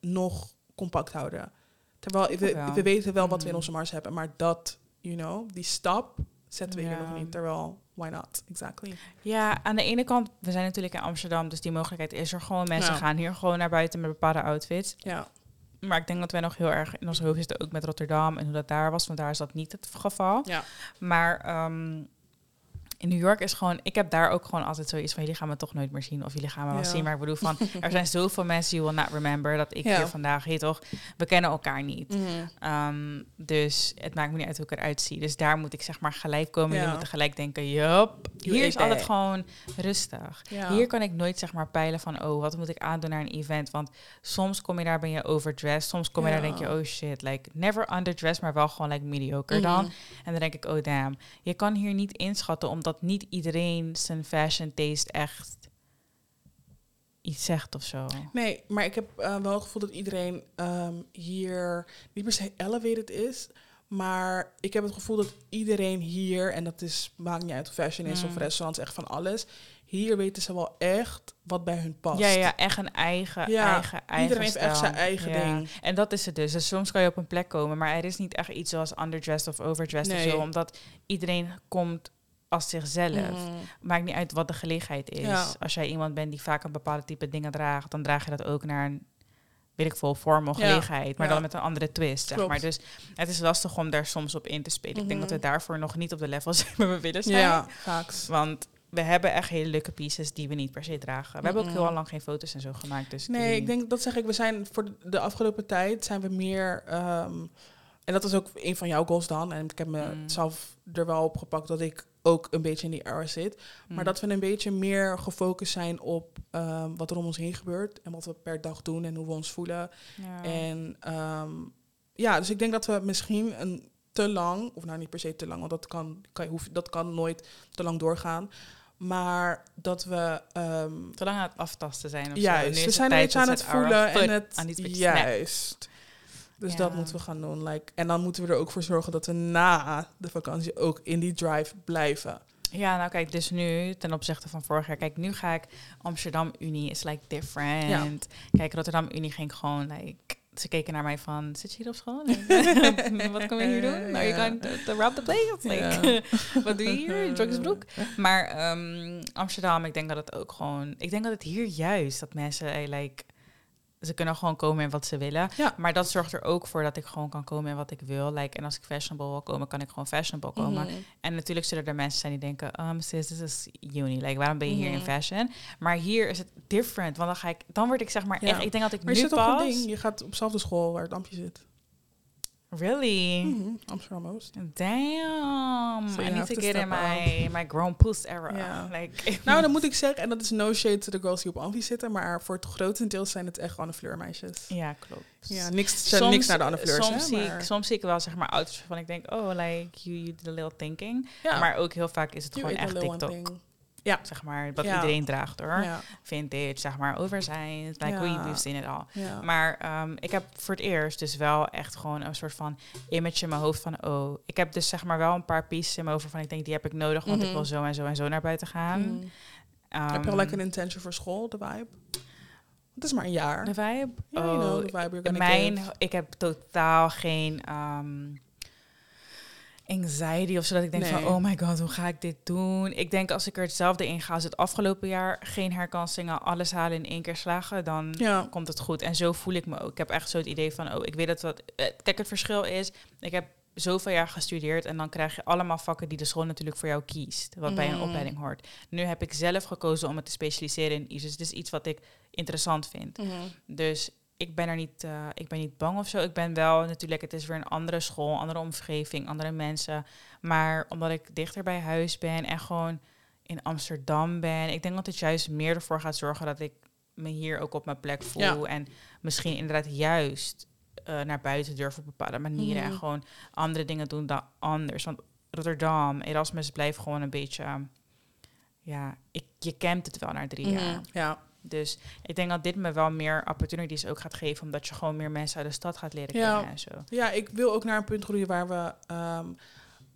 nog compact houden. Terwijl we, we weten wel wat we in Mhm. onze mars hebben, maar dat, you know, die stap zetten we hier nog niet. Terwijl, why not? Exactly. Ja, aan de ene kant, we zijn natuurlijk in Amsterdam, dus die mogelijkheid is er gewoon. Mensen Ja. gaan hier gewoon naar buiten met bepaalde outfits. Ja, Maar ik denk dat wij nog heel erg in ons hoofd zitten, ook met Rotterdam en hoe dat daar was, want daar is dat niet het geval. ja. Maar ehm, in New York is gewoon, ik heb daar ook gewoon altijd zoiets van, jullie gaan me toch nooit meer zien of jullie gaan me wel Ja. zien. Maar ik bedoel van, er zijn zoveel mensen you will not remember dat ik Ja. hier vandaag, heet toch, we kennen elkaar niet. Mhm. Ehm, dus het maakt me niet uit hoe ik eruit zie. Dus daar moet ik zeg maar gelijk komen. Ja. Jullie moeten gelijk denken, yup. Hier is altijd gewoon rustig. Hier kan ik nooit zeg maar peilen van, oh, wat moet ik aandoen naar een event? Want soms kom je daar, ben je overdressed. Soms kom je daar, denk je, oh shit, like never underdressed, maar wel gewoon like mediocre dan. Mhm. En dan denk ik, oh damn. Je kan hier niet inschatten, omdat niet iedereen zijn fashion taste echt iets zegt of zo. Nee, maar ik heb eh, wel het gevoel dat iedereen ehm, hier niet per se elevated is. Maar ik heb het gevoel dat iedereen hier, en dat is, maakt niet uit of fashion is of Mm. restaurants, echt van alles. Hier weten ze wel echt wat bij hun past. Ja, ja, echt een eigen, Ja, eigen, eigen iedereen heeft echt stijl. zijn eigen Ja. ding. En dat is het dus. Dus soms kan je op een plek komen, maar er is niet echt iets zoals underdressed of overdressed Nee. of zo, omdat iedereen komt als zichzelf. Mhm. Maakt niet uit wat de gelegenheid is. Ja. Als jij iemand bent die vaak een bepaalde type dingen draagt, dan draag je dat ook naar een, weet ik veel, vorm of Ja. gelegenheid, maar Ja. dan met een andere twist, zeg maar. Dus het is lastig om daar soms op in te spelen. Ik denk Mhm. dat we daarvoor nog niet op de level zijn waar we willen zijn. Ja, vaaks. Want we hebben echt hele leuke pieces die we niet per se dragen. We hebben ook Mhm. heel lang geen foto's en zo gemaakt. Dus Nee, ik denk, dat zeg ik, we zijn voor de- afgelopen tijd zijn we meer... ehm, en dat is ook een van jouw goals dan. En ik heb Mm. mezelf er wel op gepakt dat ik ook een beetje in die era zit. Mm. Maar dat we een beetje meer gefocust zijn op ehm, wat er om ons heen gebeurt. En wat we per dag doen en hoe we ons voelen. Ja. En ehm, ja, dus ik denk dat we misschien een te lang, of nou niet per se te lang, want dat kan, kan, je hoef, dat kan nooit te lang doorgaan. Maar dat we ehm, Te lang aan het aftasten zijn of zo. juist, is we het zijn een beetje aan het our voelen en het juist. Dus dat moeten we gaan doen. Like, en dan moeten we er ook voor zorgen dat we na de vakantie ook in die drive blijven. Ja, nou kijk, dus nu ten opzichte van vorig jaar. Kijk, nu ga ik Amsterdam Unie is like different. Kijk, Rotterdam Unie ging gewoon like. Ze keken naar mij van, zit je hier op school? Wat kom je hier doen? Nou, je kan to, rob the place. Like, wat doe je hier? Joggingsbroek? Maar ehm, Amsterdam, ik denk dat het ook gewoon... Ik denk dat het hier juist, dat mensen eh, like... Ze kunnen gewoon komen in wat ze willen. Ja. Maar dat zorgt er ook voor dat ik gewoon kan komen in wat ik wil. Like, en als ik fashionable wil komen, kan ik gewoon fashionable komen. Mhm. En natuurlijk zullen er mensen zijn die denken, um, sis, dit is uni. Like, waarom ben je hier in Mhm. fashion? Maar hier is het different. Want dan ga ik, dan word ik zeg maar Ja. echt, ik denk dat ik Maar je nu zit op een pas... ding. Je gaat op dezelfde school waar het ampje zit. Really? Mhm, Amsterdam Oost. Damn. So I need to to get in my, my grown puss era. Like, Nou, dan moet ik zeggen, en dat is no shade to the girls die op Amfi zitten, maar voor het grotendeel zijn het echt Anne Fleur meisjes. ja, klopt. Ja, niks, niks naar de Anne Fleurs, soms, hè, zie maar- ik, soms zie ik wel zeg maar auto's waarvan ik denk, oh, like, you, you did a little thinking. Ja. Maar ook heel vaak is het You gewoon echt TikTok. Thing. Zeg maar, wat Ja. iedereen draagt hoor. Ja, Vintage, zeg maar, oversized. Like, Ja. we, we've seen it all. ja. Maar ehm, ik heb voor het eerst dus wel echt gewoon een soort van image in mijn hoofd van oh, ik heb dus zeg maar wel een paar pieces in mijn hoofd waarvan ik denk die heb ik nodig, want ik Mhm. wil zo en zo en zo naar buiten gaan. Mhm. Heb je al Ehm, een intention voor school, de vibe? Het is maar een jaar. de vibe? Ja, you know, oh, the vibe mijn, ik heb totaal geen ehm, anxiety of zo dat ik denk Nee. van oh my god, hoe ga ik dit doen? Ik denk als ik er hetzelfde in ga als het afgelopen jaar, geen herkansingen, alles halen in één keer slagen, dan Ja. komt het goed. En zo voel ik me ook. Ik heb echt zo het idee van, oh, ik weet dat wat. eh, Kijk, het verschil is, ik heb zoveel jaar gestudeerd en dan krijg je allemaal vakken die de school natuurlijk voor jou kiest, wat bij een Mhm. opleiding hoort. Nu heb ik zelf gekozen om het te specialiseren in iets. Dus is iets wat ik interessant vind. Mhm. Dus ik ben er niet, eh, ik ben niet bang of zo. Ik ben wel natuurlijk, het is weer een andere school, andere omgeving, andere mensen. Maar omdat ik dichter bij huis ben en gewoon in Amsterdam ben, ik denk dat het juist meer ervoor gaat zorgen dat ik me hier ook op mijn plek voel. Ja. En misschien inderdaad juist eh, naar buiten durf op bepaalde manieren Mhm. en gewoon andere dingen doen dan anders. Want Rotterdam, Erasmus blijft gewoon een beetje, ja, ik, je kent het wel na drie jaar. Mhm. Ja. Dus ik denk dat dit me wel meer opportunities ook gaat geven, omdat je gewoon meer mensen uit de stad gaat leren Ja. kennen en zo. ja, ik wil ook naar een punt groeien waar we ehm,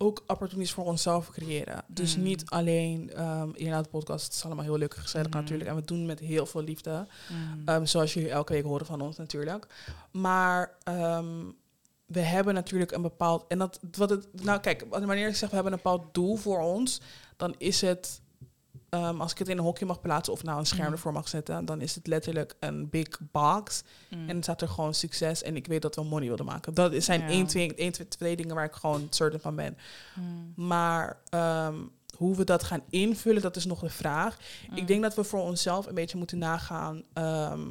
ook opportunities voor onszelf creëren. Dus Mm. niet alleen um, inderdaad de podcast, het is allemaal heel leuk gezellig Mhm. natuurlijk. En we doen het met heel veel liefde. Mm. Ehm, zoals jullie elke week horen van ons natuurlijk. Maar we hebben natuurlijk een bepaald. En dat wat het. Nou, kijk, wanneer ik zeg we hebben een bepaald doel voor ons, dan is het. Ehm, als ik het in een hokje mag plaatsen of nou een scherm Mhm. ervoor mag zetten, dan is het letterlijk een big box. Mm. En dan staat er gewoon succes en ik weet dat we money willen maken. Dat zijn Ja. één, twee, één, twee, twee dingen waar ik gewoon certain van ben. Mm. Maar ehm, hoe we dat gaan invullen, dat is nog de vraag. Mm. Ik denk dat we voor onszelf een beetje moeten nagaan ehm,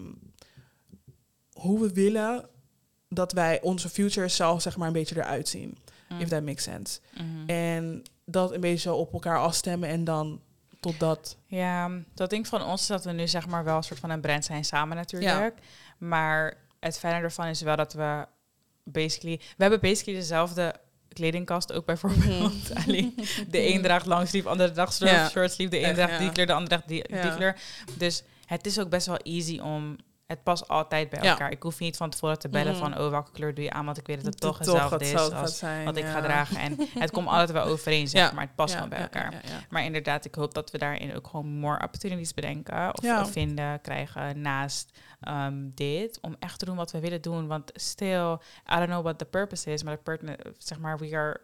hoe we willen dat wij onze future zelf zeg maar een beetje eruit zien. Mm. If that makes sense. Mhm. En dat een beetje zo op elkaar afstemmen en dan tot dat. Ja, dat ding van ons is dat we nu zeg maar wel een soort van een brand zijn samen natuurlijk. Maar het fijne ervan is wel dat we basically... We hebben basically dezelfde kledingkast ook bijvoorbeeld. Alleen de een draagt langsleeve, de andere draagt short, Ja. De een draagt die kleur, de ander draagt die, die Ja. kleur. Dus het is ook best wel easy om... Het past altijd bij Ja. elkaar. Ik hoef niet van tevoren te bellen Mhm. van... oh, welke kleur doe je aan? Want ik weet dat het toch hetzelfde is als zijn, wat ik ga dragen. En het komt altijd wel overeen, zeg Ja. maar. Het past wel bij elkaar. Maar inderdaad, ik hoop dat we daarin ook gewoon more opportunities bedenken. Of, vinden, krijgen naast ehm, dit. Om echt te doen wat we willen doen. Want still, I don't know what the purpose is. Maar de zeg maar, we are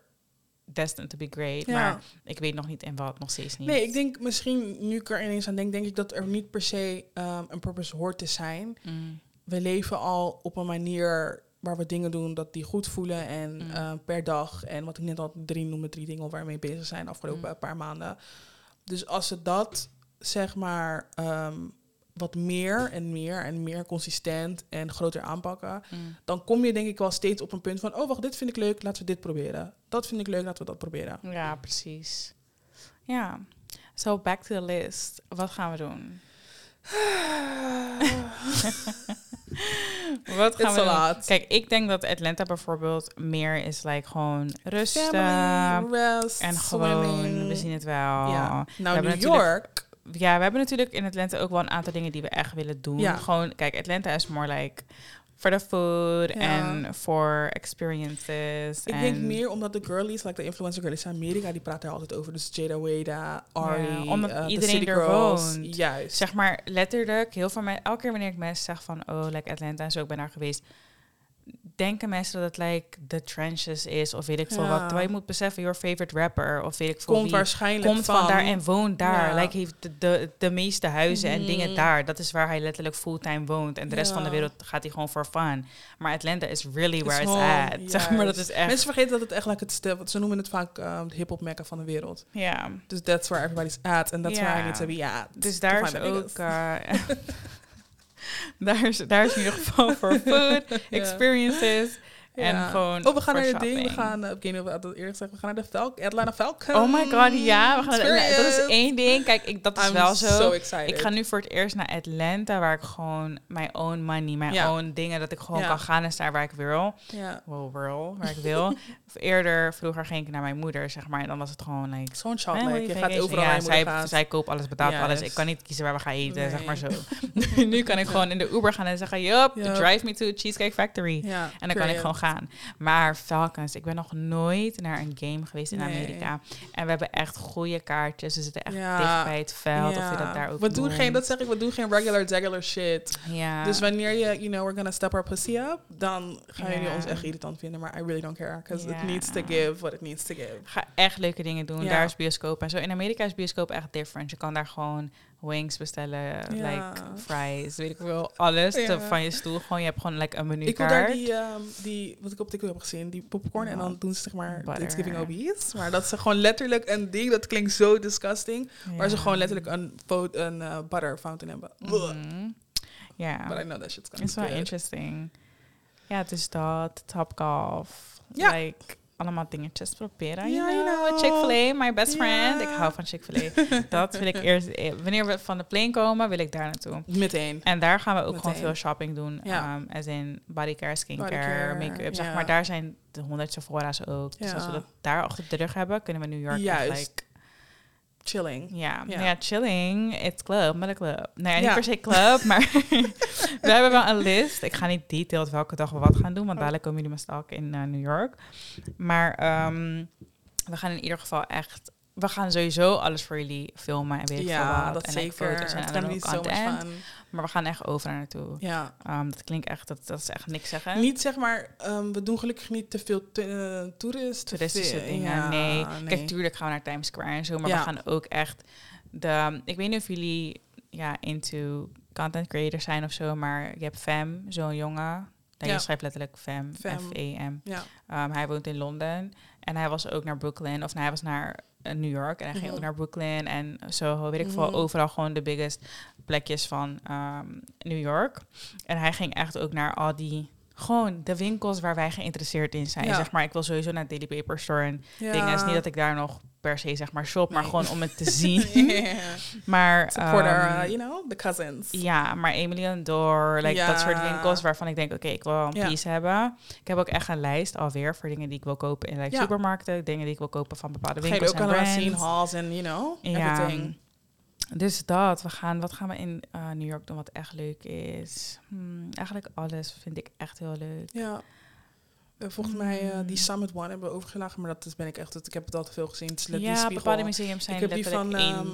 destined to be great. Ja. Maar ik weet nog niet in wat, nog steeds niet. Nee, ik denk misschien, nu ik er ineens aan denk, denk ik dat er niet per se ehm, een purpose hoort te zijn. Mm, We leven al op een manier waar we dingen doen dat die goed voelen en Mm. eh, per dag. En wat ik net al drie noemde, drie dingen waar we mee bezig zijn de afgelopen Mm. paar maanden. Dus als ze dat, zeg maar, ehm, wat meer en meer en meer consistent en groter aanpakken, mm. dan kom je denk ik wel steeds op een punt van, oh wacht, dit vind ik leuk, laten we dit proberen. Dat vind ik leuk, laten we dat proberen. Ja, precies. Ja. So back to the list. Wat gaan we doen? Wat gaan It's we lot. Kijk, ik denk dat Atlanta bijvoorbeeld meer is like gewoon rusten. Family, rest, En gewoon, swimming. we zien het wel. Nou, New York. Ja, we hebben natuurlijk in Atlanta ook wel een aantal dingen die we echt willen doen. Ja. Gewoon, kijk, Atlanta is more like for the food Ja. en for experiences. Ik en, denk meer omdat de girlies, like de influencer girlies in Amerika, die praten er altijd over. Dus Jada Weda, Ari, omdat eh, de iedereen City er Girls. woont. Juist. Zeg maar letterlijk, heel veel mensen, elke keer wanneer ik mensen zeg van, oh, like Atlanta en zo, ik ben daar geweest. Denken mensen dat het like the trenches is of weet ik veel Ja. wat. Terwijl je moet beseffen, your favorite rapper of weet ik veel Komt wie. waarschijnlijk komt van, daar en woont daar. Ja. Like, heeft de, de, de meeste huizen en dingen daar. Dat is waar hij letterlijk fulltime woont. En de rest Ja. van de wereld gaat hij gewoon voor fun. Maar Atlanta is really where it's, at. Zeg maar, dat juist. is echt... Mensen vergeten dat het echt like het ze noemen het vaak um, de hip-hop mecca van de wereld. Ja. Dus that's where everybody's at and that's Ja. where I need to be at. Dus daar is ook... niggas. daar, is, daar is in ieder geval voor food, experiences en gewoon Oh, we gaan naar het ding. We gaan, uh, ik weet niet of we dat eerlijk zeggen, we gaan naar de Falcon, Atlanta Falcon. Oh my god, ja. We gaan, dat is één ding. Kijk, ik, dat is I'm wel zo. so excited. Ik ga nu voor het eerst naar Atlanta, waar ik gewoon mijn own money, mijn Ja. own dingen, dat ik gewoon Ja. kan gaan en staan waar ik wil. Ja. Well, wil, waar ik wil. of eerder, vroeger ging ik naar mijn moeder, zeg maar. En dan was het gewoon like... Zo'n je gaat vacation. overal ja, zij, gaat. zij koopt alles, betaalt alles. Ik kan niet kiezen waar we gaan eten, zeg maar zo. Nu kan ik gewoon in de Uber gaan en zeggen, yup, drive me to Cheesecake Factory. Ja, En dan kan ik gewoon gaan. Maar Falcons, ik ben nog nooit naar een game geweest in Nee. Amerika. En we hebben echt goede kaartjes. We zitten echt Ja. dicht bij het veld. Of je dat daar ook We doen geen, dat zeg ik, we doen geen regular, regular shit. Ja. Dus wanneer je, you know, we're gonna step our pussy up, dan gaan jullie ons echt irritant vinden. Maar I really don't care, because it needs to give what it needs to give. ga echt leuke dingen doen. Daar is bioscoop en zo. In Amerika is bioscoop echt different. Je kan daar gewoon wings bestellen, Ja. like fries, weet ik wel, alles Ja. van je stoel. Gewoon, je hebt gewoon like een Ik wil daar die, ehm, die, wat ik op TikTok heb gezien, die popcorn. En dan doen ze zeg maar Butter. Thanksgiving obese. Maar dat is gewoon letterlijk een ding, dat klinkt zo disgusting. Waar ze gewoon letterlijk een, een eh, butter fountain hebben. Mhm. Ja, But I know that shit's gonna is be wel interesting. Ja, dus dat, Topgolf. Ja. Like, allemaal dingetjes proberen. Ja, you know. know. Chick-fil-A, my best friend. Ik hou van Chick-fil-A. dat wil ik eerst... eh, Wanneer we van de plane komen, wil ik daar naartoe. Meteen. En daar gaan we ook gewoon veel shopping doen. Ja. Um, as in bodycare, skincare, make-up. Zeg ja. maar, daar zijn de honderd Sephora's ook. Dus als we dat daar achter de rug hebben, kunnen we New York Juist. like, Chilling. ja, Ja. ja, chilling. It's club, met een club. Ja, niet Ja. per se club, maar we hebben wel een list. Ik ga niet detailed welke dag we wat gaan doen, want dadelijk komen jullie me stalken in eh, New York. Maar ehm, we gaan in ieder geval echt... We gaan sowieso alles voor jullie filmen en weet ik Ja, wat. dat en zeker. foto's en dan ook content. fun. Maar we gaan echt overal naartoe. Ja. Um, dat klinkt echt, dat, dat is echt niks zeggen. Niet zeg maar, ehm, we doen gelukkig niet te veel eh, toeristen. toeristische veel. dingen. Ja, nee. Kijk, tuurlijk gaan we naar Times Square en zo, maar Ja. we gaan ook echt de. Ik weet niet of jullie ja into content creators zijn of zo, maar je hebt Fem, zo'n jongen. Ja. Je schrijft letterlijk Fem, Fem. F-E-M. Ja. Um, hij woont in Londen en hij was ook naar Brooklyn, of nou, hij was naar eh, New York en hij ging Mhm. ook naar Brooklyn en zo, weet ik veel, Mhm. overal gewoon de biggest plekjes van ehm, New York. En hij ging echt ook naar al die, gewoon de winkels waar wij geïnteresseerd in zijn. Ja. Zeg maar, ik wil sowieso naar Daily Paper Store en Ja. dingen. Het is niet dat ik daar nog per se zeg maar shop, maar gewoon om het te zien. Yeah. Maar Support our, uh, you know, the cousins. ja, maar Emily Door, like dat soort winkels waarvan ik denk, oké, ik wil een Ja. piece hebben. Ik heb ook echt een lijst alweer voor dingen die ik wil kopen in like, Ja. supermarkten, dingen die ik wil kopen van bepaalde winkels en brands. zien, halls en, you know, Ja, everything. dus dat. We gaan, wat gaan we in eh, New York doen wat echt leuk is? Hmm, eigenlijk alles vind ik echt heel leuk. Ja. Eh, volgens mij, eh, die Mm. Summit One hebben we overgelagen, maar dat is, ben ik echt, ik heb het al te veel gezien. Die ja, bepaalde museums zijn ik heb die van, ehm,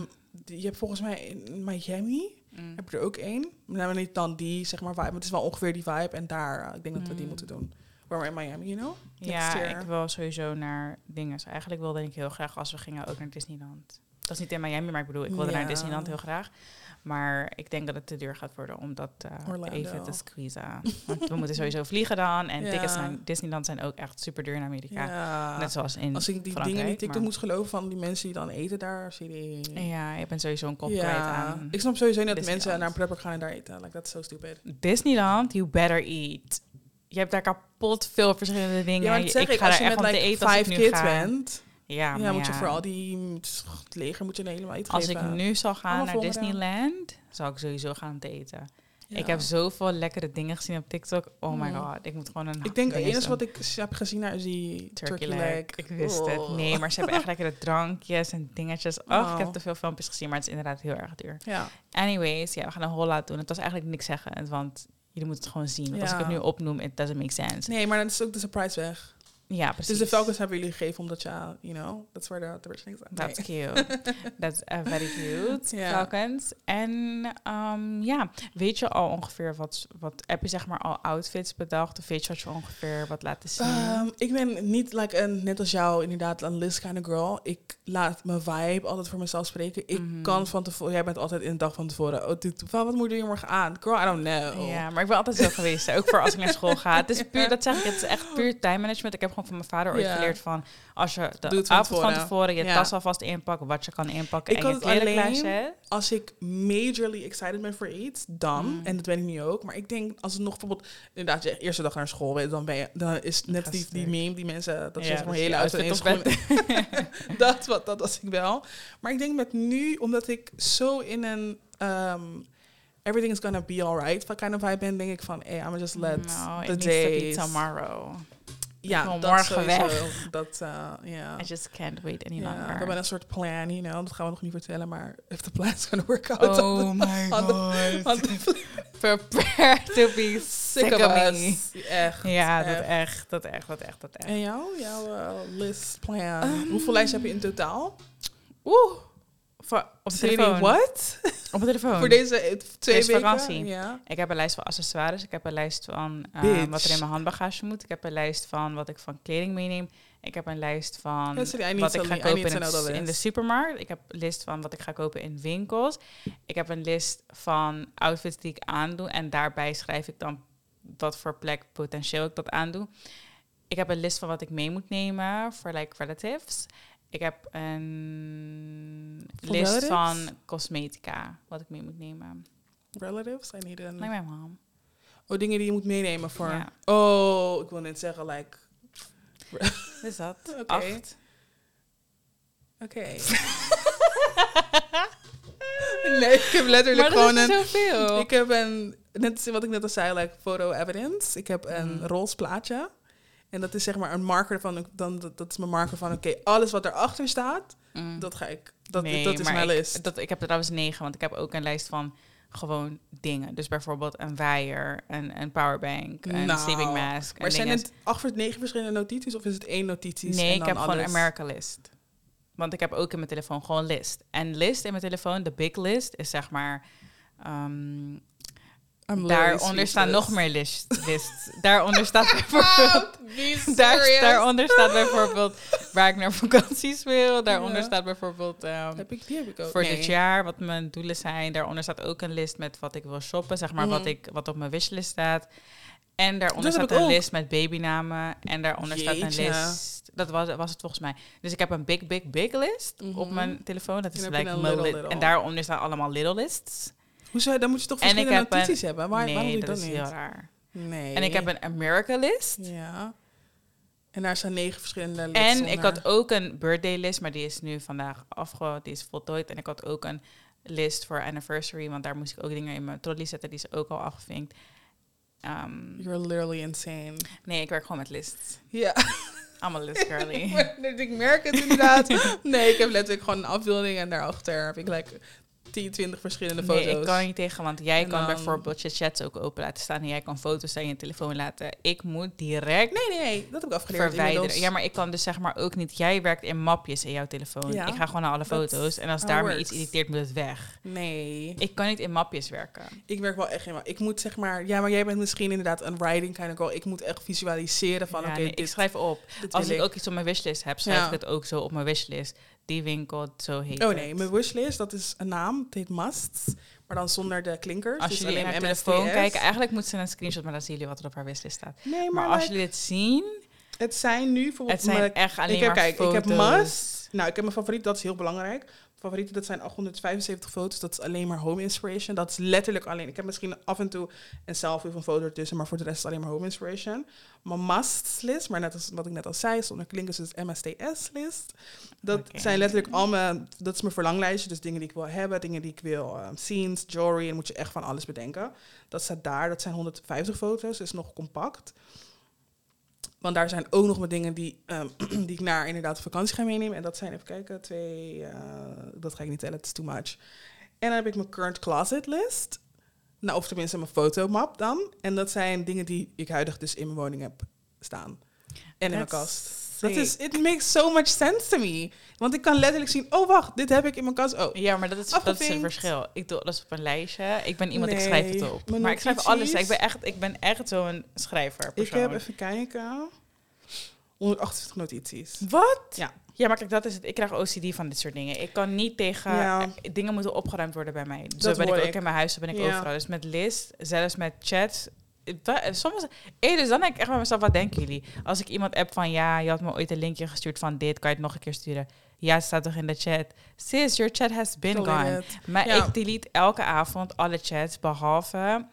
die, je hebt volgens mij in Miami, Mm. heb je er ook één. Nou, niet dan die, zeg maar, vibe, maar het is wel ongeveer die vibe. En daar, eh, ik denk dat we die Mm. moeten doen. Waar in Miami, you know? Ja, ik wil sowieso naar dingen. Eigenlijk wilde ik heel graag als we gingen ook naar Disneyland. Dat is niet in Miami, maar ik bedoel, ik wilde naar Ja. Disneyland heel graag. Maar ik denk dat het te duur gaat worden om dat eh, even te squeezen. Want we moeten sowieso vliegen dan. En Ja. tickets naar Disneyland zijn ook echt super duur in Amerika. Ja. Net zoals in Als ik die Frankrijk, dingen die TikTok moest geloven van die mensen die dan eten daar, zie je Ja, je bent sowieso een kop kwijt aan Ik snap sowieso niet dat mensen naar een pretpark gaan en daar eten. Like, that's so stupid. Disneyland. You better eat. Je hebt daar kapot veel verschillende dingen. Ja, dat zeg ik ik, ga als je met like eten als ik five nu kids ga. bent, Ja, Ja, maar moet je ja, voor al die het leger moet je helemaal iets Als ik nu zou gaan Allemaal naar. Disneyland, zou ik sowieso gaan eten. Ja. Ik heb zoveel lekkere dingen gezien op TikTok. Oh my Mm. god, ik moet gewoon een Ik denk het enige wat ik heb gezien daar is die turkey, leg. Ik wist het. Oh. Nee, maar ze hebben echt lekkere drankjes en dingetjes. Och, ik Oh. heb te veel filmpjes gezien, maar het is inderdaad heel erg duur. Ja. Anyways, ja, we gaan een holla doen. Het was eigenlijk niks zeggen, want jullie moeten het gewoon zien. Want Als ik Ja. het nu opnoem, it doesn't make sense. Nee, maar dan is ook de surprise weg. Ja, precies. Dus de Falcons hebben jullie gegeven omdat ja, you know, that's where the, the rich things are. That's cute. That's uh, very cute, Ja. Falcons. En ehm, ja, weet je al ongeveer wat, wat... Heb je zeg maar al outfits bedacht? Of weet je wat je ongeveer wat laten zien? Ehm, ik ben niet like een, net als jou inderdaad een list kind of girl. Ik laat mijn vibe altijd voor mezelf spreken. Ik Mhm. kan van tevoren, jij bent altijd in de dag van tevoren. Oh, dit, wat wat moet je morgen aan? Girl, I don't know. Ja, maar ik ben altijd zo geweest. Ook voor als ik naar school ga. Het is puur, dat zeg ik, het is echt puur time management. Ik heb gewoon van mijn vader ooit Ja. geleerd van... als je de Doe avond van tevoren. je Ja. tas alvast inpakt... wat je kan inpakken Ik en je kleren. Als ik majorly excited ben voor iets, dan, Mm. en dat ben ik nu ook, maar ik denk als het nog bijvoorbeeld, inderdaad, je eerste dag naar school bent, dan ben je, dan is net die, die meme, die mensen, dat Ja, je gewoon hele schoenen. dat, wat, dat was ik wel. Maar ik denk met nu, omdat ik zo in een ehm, everything is gonna be alright van kind of vibe ben, denk ik van, hey, I'm just let No, it the days. tomorrow. Ja, wil dat morgen sowieso. weg. Dat, eh, ja. I just can't wait any Ja, we longer. hebben een soort plan, you know, dat gaan we nog niet vertellen, maar if the plan's gonna work out, Oh my the- god. the- Prepare to be sick sick of me. us. Echt. Ja, dat echt. dat echt, dat echt, dat echt. En jou? Jouw eh, list, plan. Ehm, Hoeveel lijsten heb je in totaal? Oeh. Op de telefoon. what? Op de telefoon. Voor deze eh, twee Deze weken? vakantie. Ja. Ik heb een lijst van accessoires. Ik heb een lijst van eh, wat er in mijn handbagage moet. Ik heb een lijst van wat ik van kleding meeneem. Ik heb een lijst van sorry, wat ik ga kopen in, het- in de supermarkt. Ik heb een list van wat ik ga kopen in winkels. Ik heb een list van outfits die ik aandoe. En daarbij schrijf ik dan wat voor plek potentieel ik dat aandoe. Ik heb een list van wat ik mee moet nemen voor like relatives. Ik heb een Voor list relatives? van cosmetica, wat ik mee moet nemen. Relatives? I need an... Like mijn mom. Oh, dingen die je moet meenemen voor... Ja. Oh, ik wil net zeggen, like... Is dat? Oké. Oké. nee, ik heb letterlijk Maar dat gewoon is een... zoveel. Ik heb een, net wat ik net al zei, like photo evidence. Ik heb een Mhm. roze plaatje. En dat is zeg maar een marker van, dan, dat, dat is mijn marker van, oké, alles wat erachter staat, Mm. dat ga ik, dat, Nee, dat is mijn ik, list. Dat, ik heb er trouwens negen, want ik heb ook een lijst van gewoon dingen. Dus bijvoorbeeld een waaier, een, een powerbank, een Nou, sleeping mask. maar zijn het acht, negen verschillende notities of is het één notities? Nee, en ik dan heb gewoon een America list. Want ik heb ook in mijn telefoon gewoon list. En list in mijn telefoon, de big list, is zeg maar... ehm, I'm daaronder staan nog meer list, lists. daaronder staat bijvoorbeeld... Be Daar, daaronder staat bijvoorbeeld waar ik naar vakanties wil. Daaronder Ja. staat bijvoorbeeld ehm, Heb ik, die heb ik ook. voor nee. dit jaar wat mijn doelen zijn. Daaronder staat ook een list met wat ik wil shoppen, zeg maar Mhm. wat, ik, wat op mijn wishlist staat. En daaronder Dat staat een ook. list met babynamen. En daaronder staat een list. Dat was, was het volgens mij. Dus ik heb een big, big, big list op Mhm. mijn telefoon. Dat is like little, little. En daaronder staan allemaal little lists. Hoezo? Dan moet je toch En ik verschillende een- notities hebben? Waar, waarom doe je dat dat is niet? heel raar. Nee. En ik heb een America list. Ja. En daar staan negen verschillende En ik had ook een birthday list, maar die is nu vandaag afge... Die is voltooid. En ik had ook een list voor anniversary, want daar moest ik ook dingen in mijn trolley zetten. Die is ook al afgevinkt. Ehm, You're literally insane. nee, ik werk gewoon met lists. Ja. I'm a list girly. ik merk het inderdaad. nee, ik heb letterlijk gewoon een afbeelding en daarachter heb ik like 10, 20 verschillende foto's. Nee, ik kan niet tegen, want jij En kan dan- bijvoorbeeld je chats ook open laten staan en jij kan foto's aan je telefoon laten. Ik moet direct Nee, nee, nee, dat heb ik afgeleerd verwijderen. inmiddels. Ja, maar ik kan dus zeg maar ook niet. Jij werkt in mapjes in jouw telefoon. Ja, ik ga gewoon naar alle foto's en als how daar it me iets irriteert, moet het weg. Nee, Ik kan niet in mapjes werken. ik werk wel echt helemaal. Ik moet zeg maar, ja, maar jij bent misschien inderdaad een writing kind of girl. Ik moet echt visualiseren van, Ja, oké, nee, ik schrijf op. Als ik ook iets op mijn wishlist heb, schrijf Ja. ik het ook zo op mijn wishlist. Die winkel, zo heet Oh nee, mijn wishlist, dat is een naam. Het heet Musts, maar dan zonder de klinkers. Als dus jullie MSTS. telefoon kijken, eigenlijk moeten ze een screenshot, maar dan zien jullie wat er op haar wishlist staat. Nee, Maar, maar, als like, jullie het zien, het zijn nu bijvoorbeeld... het zijn echt alleen ik heb, maar kijk, foto's. ik heb Must. Nou, ik heb mijn favoriet, dat is heel belangrijk. Favorieten, dat zijn 875 foto's. Dat is alleen maar home inspiration. Dat is letterlijk alleen. Ik heb misschien af en toe een selfie of een foto ertussen, maar voor de rest is het alleen maar home inspiration. Mijn must list, maar net als wat ik net al zei, zonder klinkers is het MSTS list. Dat zijn letterlijk al mijn, dat is mijn verlanglijstje. Dus dingen die ik wil hebben, dingen die ik wil, um, scenes, jewelry. En moet je echt van alles bedenken. Dat staat daar, dat zijn 150 foto's, dus nog compact. Want daar zijn ook nog wat dingen die, ehm, die ik naar inderdaad vakantie ga meenemen. En dat zijn, even kijken, twee, eh, dat ga ik niet tellen, het is too much. En dan heb ik mijn current closet list. Nou, of tenminste mijn fotomap dan. En dat zijn dingen die ik huidig dus in mijn woning heb staan. En in mijn kast. Dat is, it makes so much sense to me. Want ik kan letterlijk zien, oh wacht, dit heb ik in mijn kast. Oh, Ja, maar dat is, dat is het Afgevinkt. verschil. Ik doe alles op een lijstje. Ik ben iemand, ik Nee, schrijf het op. Maar ik schrijf alles. Ik ben echt, ik ben echt zo'n schrijver. ik heb even kijken. 128 notities. Wat? Ja. Ja, maar kijk, dat is het. Ik krijg OCD van dit soort dingen. Ik kan niet tegen... Ja. eh, Dingen moeten opgeruimd worden bij mij. Zo Dat ben ik ook ik. in mijn huis, zo ben ik Ja. overal. Dus met list, zelfs met chat... Soms, hey, dus dan denk ik echt bij mezelf, wat denken jullie? Als ik iemand app van, ja, je had me ooit een linkje gestuurd van dit, kan je het nog een keer sturen? Ja, het staat toch in de chat. Sis, your chat has been Delete gone. it. Maar Ja. ik delete elke avond alle chats, behalve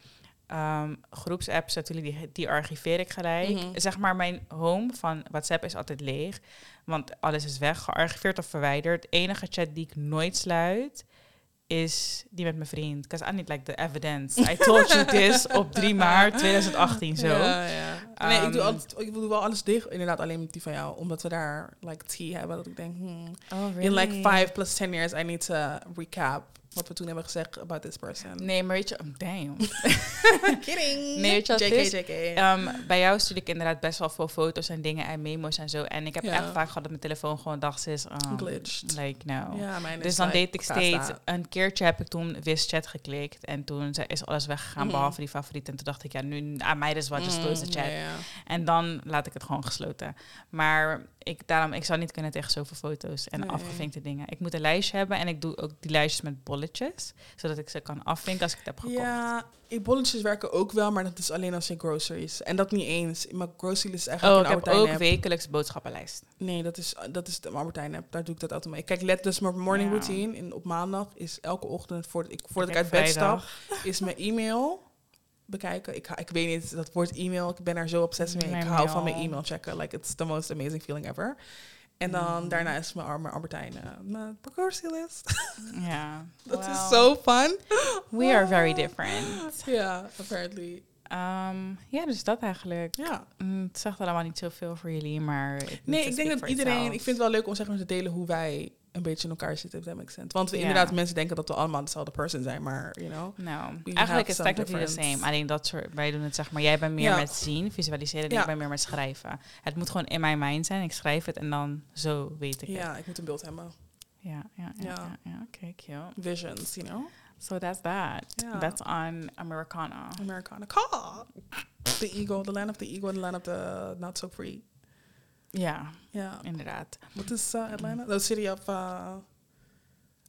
ehm, groepsapps natuurlijk, die, die archiveer ik gelijk. Mhm. Zeg maar, mijn home van WhatsApp is altijd leeg, want alles is weg, gearchiveerd of verwijderd. De enige chat die ik nooit sluit, is die met mijn vriend. Because I need like the evidence. I told you this op 3 maart 2018 zo. Ja, ja. Nee, ik doe, Ehm, altijd, ik doe wel alles dicht. Inderdaad, alleen met die van jou. Omdat we daar like tea hebben. Dat ik denk, hmm, Oh, in like five plus ten years, I need to recap wat we toen hebben gezegd about this person. Nee, maar weet je, oh, damn. Kidding. Nee, weet je wat JK, is? JK. Ehm, bij jou stuur ik inderdaad best wel veel foto's en dingen en memo's en zo. En ik heb echt vaak gehad dat mijn telefoon gewoon dacht, is um, Glitched. Like, no. ja, mijn Dus is dan like deed ik steeds, een keertje heb ik toen Wischat geklikt en toen is alles weggegaan Mhm. behalve die favoriet. En toen dacht ik, ja, nu, I might as well just close the Mm, chat. En dan laat ik het gewoon gesloten. Maar ik, daarom, ik zou niet kunnen tegen zoveel foto's en Nee. afgevinkte dingen. Ik moet een lijstje hebben en ik doe ook die lijstjes met bolletjes, zodat ik ze kan afvinken als ik het heb gekocht. Ja, die bolletjes werken ook wel, maar dat is alleen als je groceries. En dat niet eens. Mijn grocery list is eigenlijk Oh, ik heb ook app. wekelijks boodschappenlijst. Nee, dat is, dat is de Albertijn app. Daar doe ik dat altijd mee. Kijk, let dus mijn morning Ja. routine. In, op maandag is elke ochtend, voordat ik, voordat ik, heb uit bed stap, is mijn e-mail bekijken. Ik, ik weet niet, dat woord e-mail, ik ben daar zo obsessief mee. Mijn ik hou van mijn e-mail checken. Like, it's the most amazing feeling ever. En dan Mm. daarna is mijn, Ar- mijn Albertijn, eh, mijn list. Ja. dat Well, is zo fun. We are very different. Ja, apparently. Ehm, ja, dus dat eigenlijk. Ja. Mm, Het zegt allemaal niet zoveel voor jullie, maar... Nee, ik denk dat iedereen... itself. Ik vind het wel leuk om zeg maar, te delen hoe wij een beetje in elkaar zitten, if that makes sense. Want we Ja. inderdaad, mensen denken dat we allemaal dezelfde person zijn, maar, you know... Nou, eigenlijk is het technically the same. Alleen dat soort, wij doen het zeg maar, jij bent meer Ja. met zien, visualiseren, en Ja. ik ben meer met schrijven. Het moet gewoon in mijn mind zijn. Ik schrijf het en dan zo weet ik het. Ja, ik moet een beeld hebben. Ja, ja, ja. Ja. ja, ja. Oké, cute. Visions, you know? So that's that. Ja. That's on Americana. Americana. Car. The ego, the land of the ego, the land of the not so free. Ja, Ja. inderdaad. What is uh, Atlanta? The city of uh,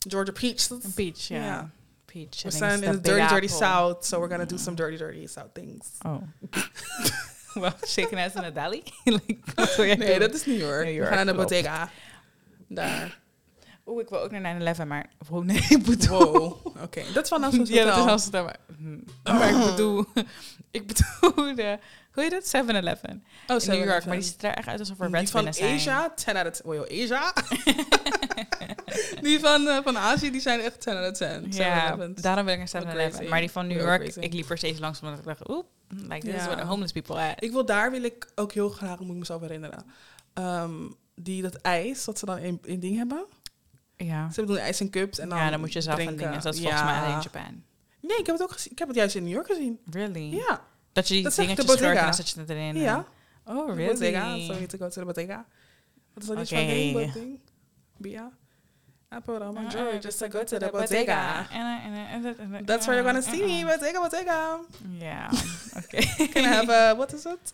Georgia Peach. Peach, ja. Ja. Peach. I We're standing in the dirty, Big dirty South, so we're gonna do some dirty, dirty South things. Oh. well, shaking ass in a deli? like, wat Nee, dat is New York. New We York, gaan naar de. Bottega. Daar. Oeh, ik wil ook naar 9-11, maar... Oh, nee, ik bedoel... Wow. Oké, dat is van Ja, dat is. Amsterdam. Maar, hm, maar ik bedoel... ik bedoel de... Hoe heet dat? 7-Eleven. Oh, in New York. Maar die ziet er echt uit alsof er Reds van zijn. Asia, 10 out of 10. Wow, Asia? die van, eh, van Azië, die zijn echt 10 out of 10. Ja, 7-Elevens. daarom wil ik naar What 7-Eleven. crazy. Maar die van New York, ik liep er steeds langs omdat ik dacht... Oep, like this is where the homeless people at. Ik wil daar wil ik ook heel graag, moet ik mezelf herinneren. Ehm, die dat ijs, wat ze dan in, in ding hebben. Ja. Ze doen ijs in cups en dan ja, dan moet je zelf drinken. een ding. Dat is volgens mij alleen in Japan. Nee, ik heb het ook gezien. Ik heb het juist in New York gezien. Really? Ja. Dat je die Dat dingetjes scheurt en dan zet je het erin. en- Ja. Oh, De really? Bottega. So we need to go to the Bottega. Wat is dat iets van thing? Bia? I put on my Uh, jewelry just to go to the. En, en, en, en, en, That's where you're gonna see me. Bottega, Bottega. Ja, oké. Can I have a, what is it?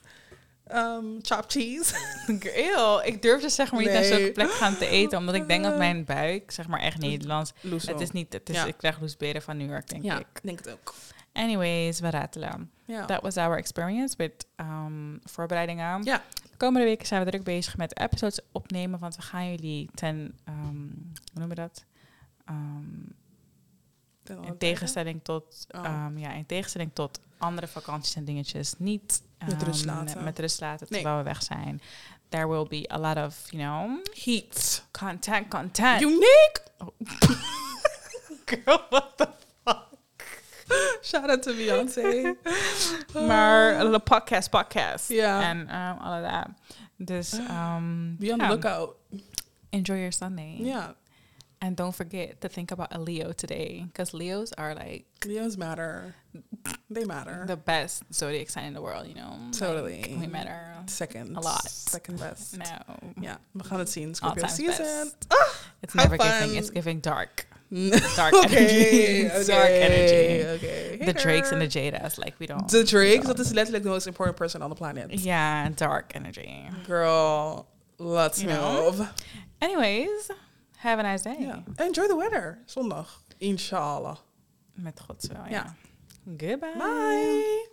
Um, chopped cheese. Eeuw, ik durf dus zeg maar niet naar Nee. zulke plekken gaan te eten, omdat ik denk dat mijn buik, zeg maar echt Nederlands, het is niet, het is, Ja. ik krijg loesberen van New York, denk Ja, ik. denk het ook. Anyways, we ratelen. Ja. That was our experience with um, voorbereidingen. Ja. De komende weken zijn we druk bezig met episodes opnemen, want we gaan jullie ten, um, hoe noemen we dat? Um, in tegenstelling tot, Oh. ja, in tegenstelling tot andere vakanties en dingetjes niet Met rust um, laten. Met rust laten Nee. terwijl we weg zijn. There will be a lot of, you know, Heat. content, content. Unique. Girl, what the Shout out to Beyoncé. Maar een podcast, podcast. Ja. En um, all of that. Dus, um, Be on the ja, lookout. enjoy your Sunday. Ja. And don't forget to think about a Leo today. Because Leos are like Leos matter. They matter. the best zodiac sign in the world, you know? Totally. Like, we matter. Second. A lot. Second best. No. Yeah. het zien. All Scorpio season. best. Ah, it's never giving. It's giving dark. Dark energy. Dark energy. Okay. The Drakes and the Jadas, like we don't. The Drakes, dat is letterlijk the most important person on the planet. Yeah, dark energy. Girl, let's You know? move. Anyways, have a nice day. Ja. Enjoy the weather. Zondag. Inshallah. Met Gods wil, Ja. ja. Goodbye. Bye.